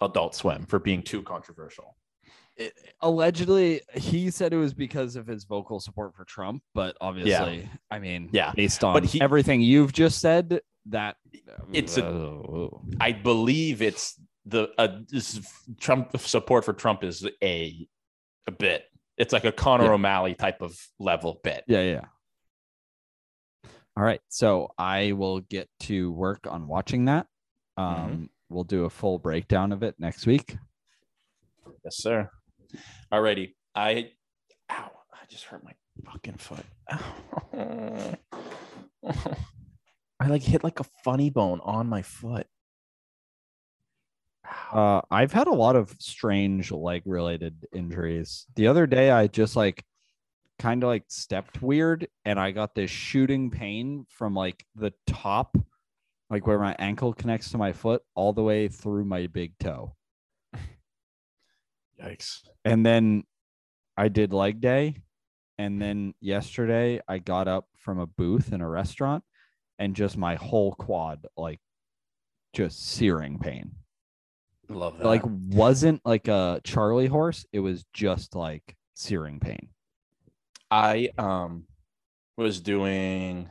Speaker 2: Adult Swim for being too controversial.
Speaker 1: Allegedly he said it was because of his vocal support for Trump, but obviously, I mean,
Speaker 2: Yeah.
Speaker 1: based on
Speaker 2: he-
Speaker 1: everything you've just said, that
Speaker 2: It's a-
Speaker 1: Oh.
Speaker 2: I believe it's the uh, Trump support for Trump is a a bit. It's like a Connor
Speaker 1: Yeah.
Speaker 2: O'Malley type of level bit.
Speaker 1: yeah, yeah. All right, so I will get to work on watching that. Um, we'll do a full breakdown of it next week.
Speaker 2: Yes, sir. Alrighty. I ow, I just hurt my fucking foot. I like hit like a funny bone on my foot.
Speaker 1: Uh, I've had a lot of strange leg related injuries. The other day, I just like kind of like stepped weird and I got this shooting pain from like the top, like where my ankle connects to my foot, all the way through my big toe.
Speaker 2: Yikes.
Speaker 1: And then I did leg day. And then yesterday, I got up from a booth in a restaurant and just my whole quad, like just searing pain.
Speaker 2: Love that.
Speaker 1: like wasn't like a Charlie horse. It was just like searing pain.
Speaker 2: I um was doing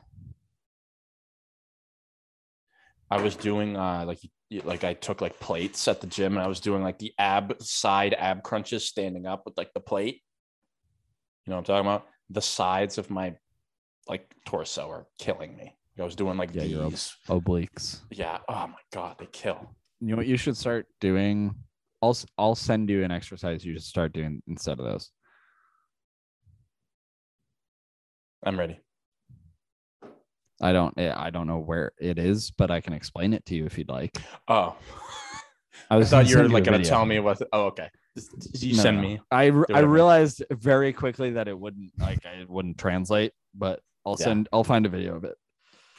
Speaker 2: I was doing uh like like I took like plates at the gym and I was doing like the ab side ab crunches standing up with like the plate. You know what I'm talking about? The sides of my like torso are killing me. I was doing like
Speaker 1: Yeah, you're up.
Speaker 2: these.
Speaker 1: Obliques.
Speaker 2: Yeah. Oh my god, they kill.
Speaker 1: You know what you should start doing? I'll I'll send you an exercise you should start doing instead of those.
Speaker 2: I'm ready.
Speaker 1: I don't eh, I don't know where it is, but I can explain it to you if you'd like.
Speaker 2: Oh,
Speaker 1: I
Speaker 2: I thought you were like gonna tell me what. Oh, okay. You
Speaker 1: No,
Speaker 2: send
Speaker 1: no.
Speaker 2: me.
Speaker 1: I I realized very quickly that it wouldn't like it wouldn't translate, but I'll
Speaker 2: Yeah.
Speaker 1: send I'll find a video of it.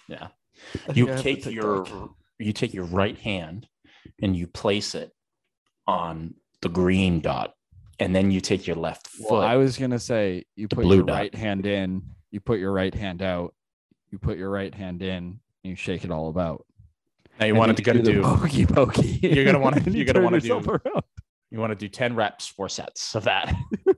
Speaker 2: Yeah. You
Speaker 1: think I have the
Speaker 2: take your
Speaker 1: TikTok.
Speaker 2: you take your right hand and you place it on the green dot and then you take your left foot
Speaker 1: Well, I was gonna say you put
Speaker 2: blue
Speaker 1: your
Speaker 2: dot.
Speaker 1: right hand in, you put your right hand out, you put your right hand in, and you shake it all about.
Speaker 2: now you
Speaker 1: And
Speaker 2: want
Speaker 1: then
Speaker 2: to go
Speaker 1: to
Speaker 2: do
Speaker 1: pokey pokey.
Speaker 2: You're gonna wanna- you're
Speaker 1: you
Speaker 2: gonna wanna do-
Speaker 1: around.
Speaker 2: you want to do 10 reps four sets of that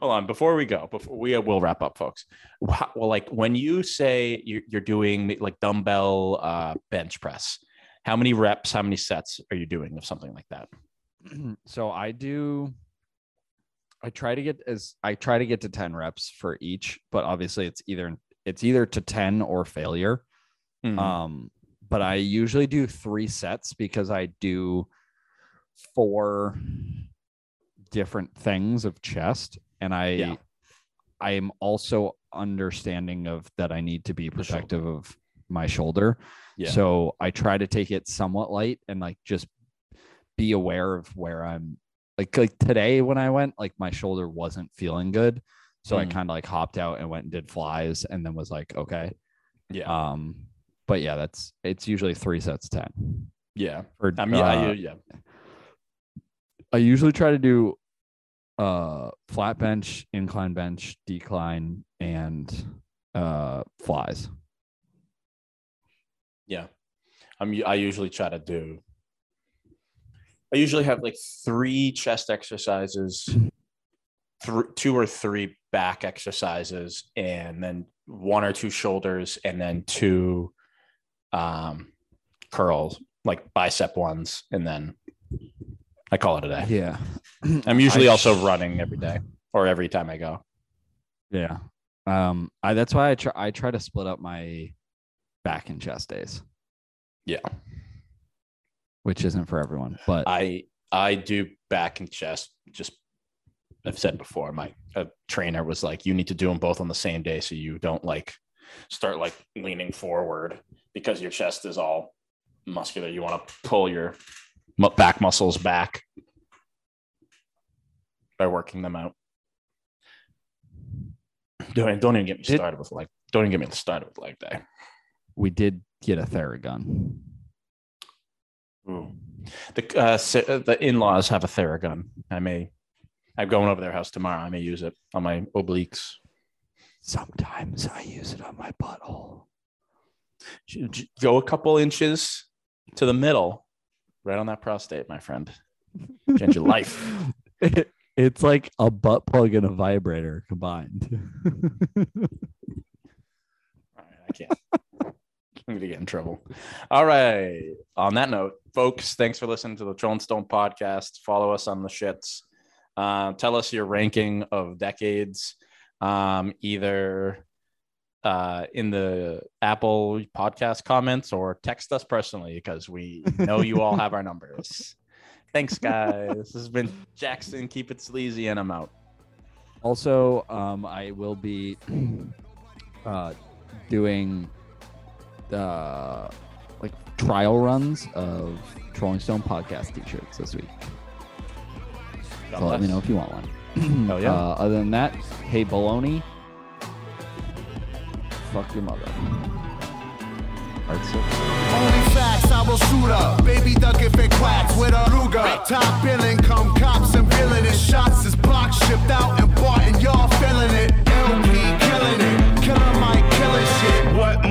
Speaker 2: hold on before we go before we will wrap up folks well like when you say you're, you're doing like dumbbell uh, bench press how many reps how many sets are you doing of something like that
Speaker 1: so I do I try to get as I try to get to 10 reps for each, but obviously it's either it's either to 10 or failure.
Speaker 2: Mhm.
Speaker 1: Um, but I usually do three sets because I do four different things of chest, and I
Speaker 2: Yeah.
Speaker 1: I am also understanding of that I need to be protective of my shoulder.
Speaker 2: Yeah.
Speaker 1: So I try to take it somewhat light and like just be aware of where I'm like like today when I went, like my shoulder wasn't feeling good. So I
Speaker 2: Mm.
Speaker 1: kind of like hopped out and went and did flies and then was like, okay.
Speaker 2: yeah.
Speaker 1: Um, but yeah, that's it's usually three sets 10.
Speaker 2: yeah.
Speaker 1: Or,
Speaker 2: I mean, I,
Speaker 1: uh,
Speaker 2: yeah.
Speaker 1: I usually try to do uh flat bench, incline bench, decline, and uh flies.
Speaker 2: Yeah. I'm I usually try to do I usually have like three chest exercises, thr two or three back exercises, and then one or two shoulders, and then two um curls, like bicep ones, and then I call it a day.
Speaker 1: Yeah.
Speaker 2: I'm usually
Speaker 1: I-
Speaker 2: also running every day or every time I go.
Speaker 1: Yeah. Um, I that's why I try I try to split up my back and chest days,
Speaker 2: Yeah.
Speaker 1: Which isn't for everyone. But
Speaker 2: I I do back and chest. Just I've said before, my a trainer was like, you need to do them both on the same day, so you don't like start like leaning forward because your chest is all muscular. You want to pull your back muscles back by working them out. Don't don't even get me started with like don't even get me started with leg day.
Speaker 1: we did get a Theragun.
Speaker 2: Ooh. The uh, uh, the in laws have a Theragun. I may. I'm going over their house tomorrow. I may use it on my obliques.
Speaker 1: Sometimes I use it on my butthole.
Speaker 2: Go a couple inches to the middle, right on that prostate, my friend. Change your life.
Speaker 1: It- it's like a butt plug and a vibrator combined.
Speaker 2: All right, I can't. I'm gonna get in trouble. All right. On that note, folks, thanks for listening to the Trolling Stone podcast. Follow us on the shits. Uh, tell us your ranking of decades, um, either uh, in the Apple podcast comments or text us personally because we know you all have our numbers. Thanks, guys. this has been Jackson. Keep it sleazy, and I'm out.
Speaker 1: also, um, I will be uh, doing uh, like trial runs of Trolling Stone podcast t-shirts this week.
Speaker 2: God
Speaker 1: So let me know if you want one.
Speaker 2: Hell yeah.
Speaker 1: Uh, other than that, hey baloney, fuck your mother. Hard silk.
Speaker 4: Only facts, I will shoot up. Baby duck if it quacks with a Ruger. Top billing, come cops and billing it. Shots is box shipped out and bought, and y'all feeling it.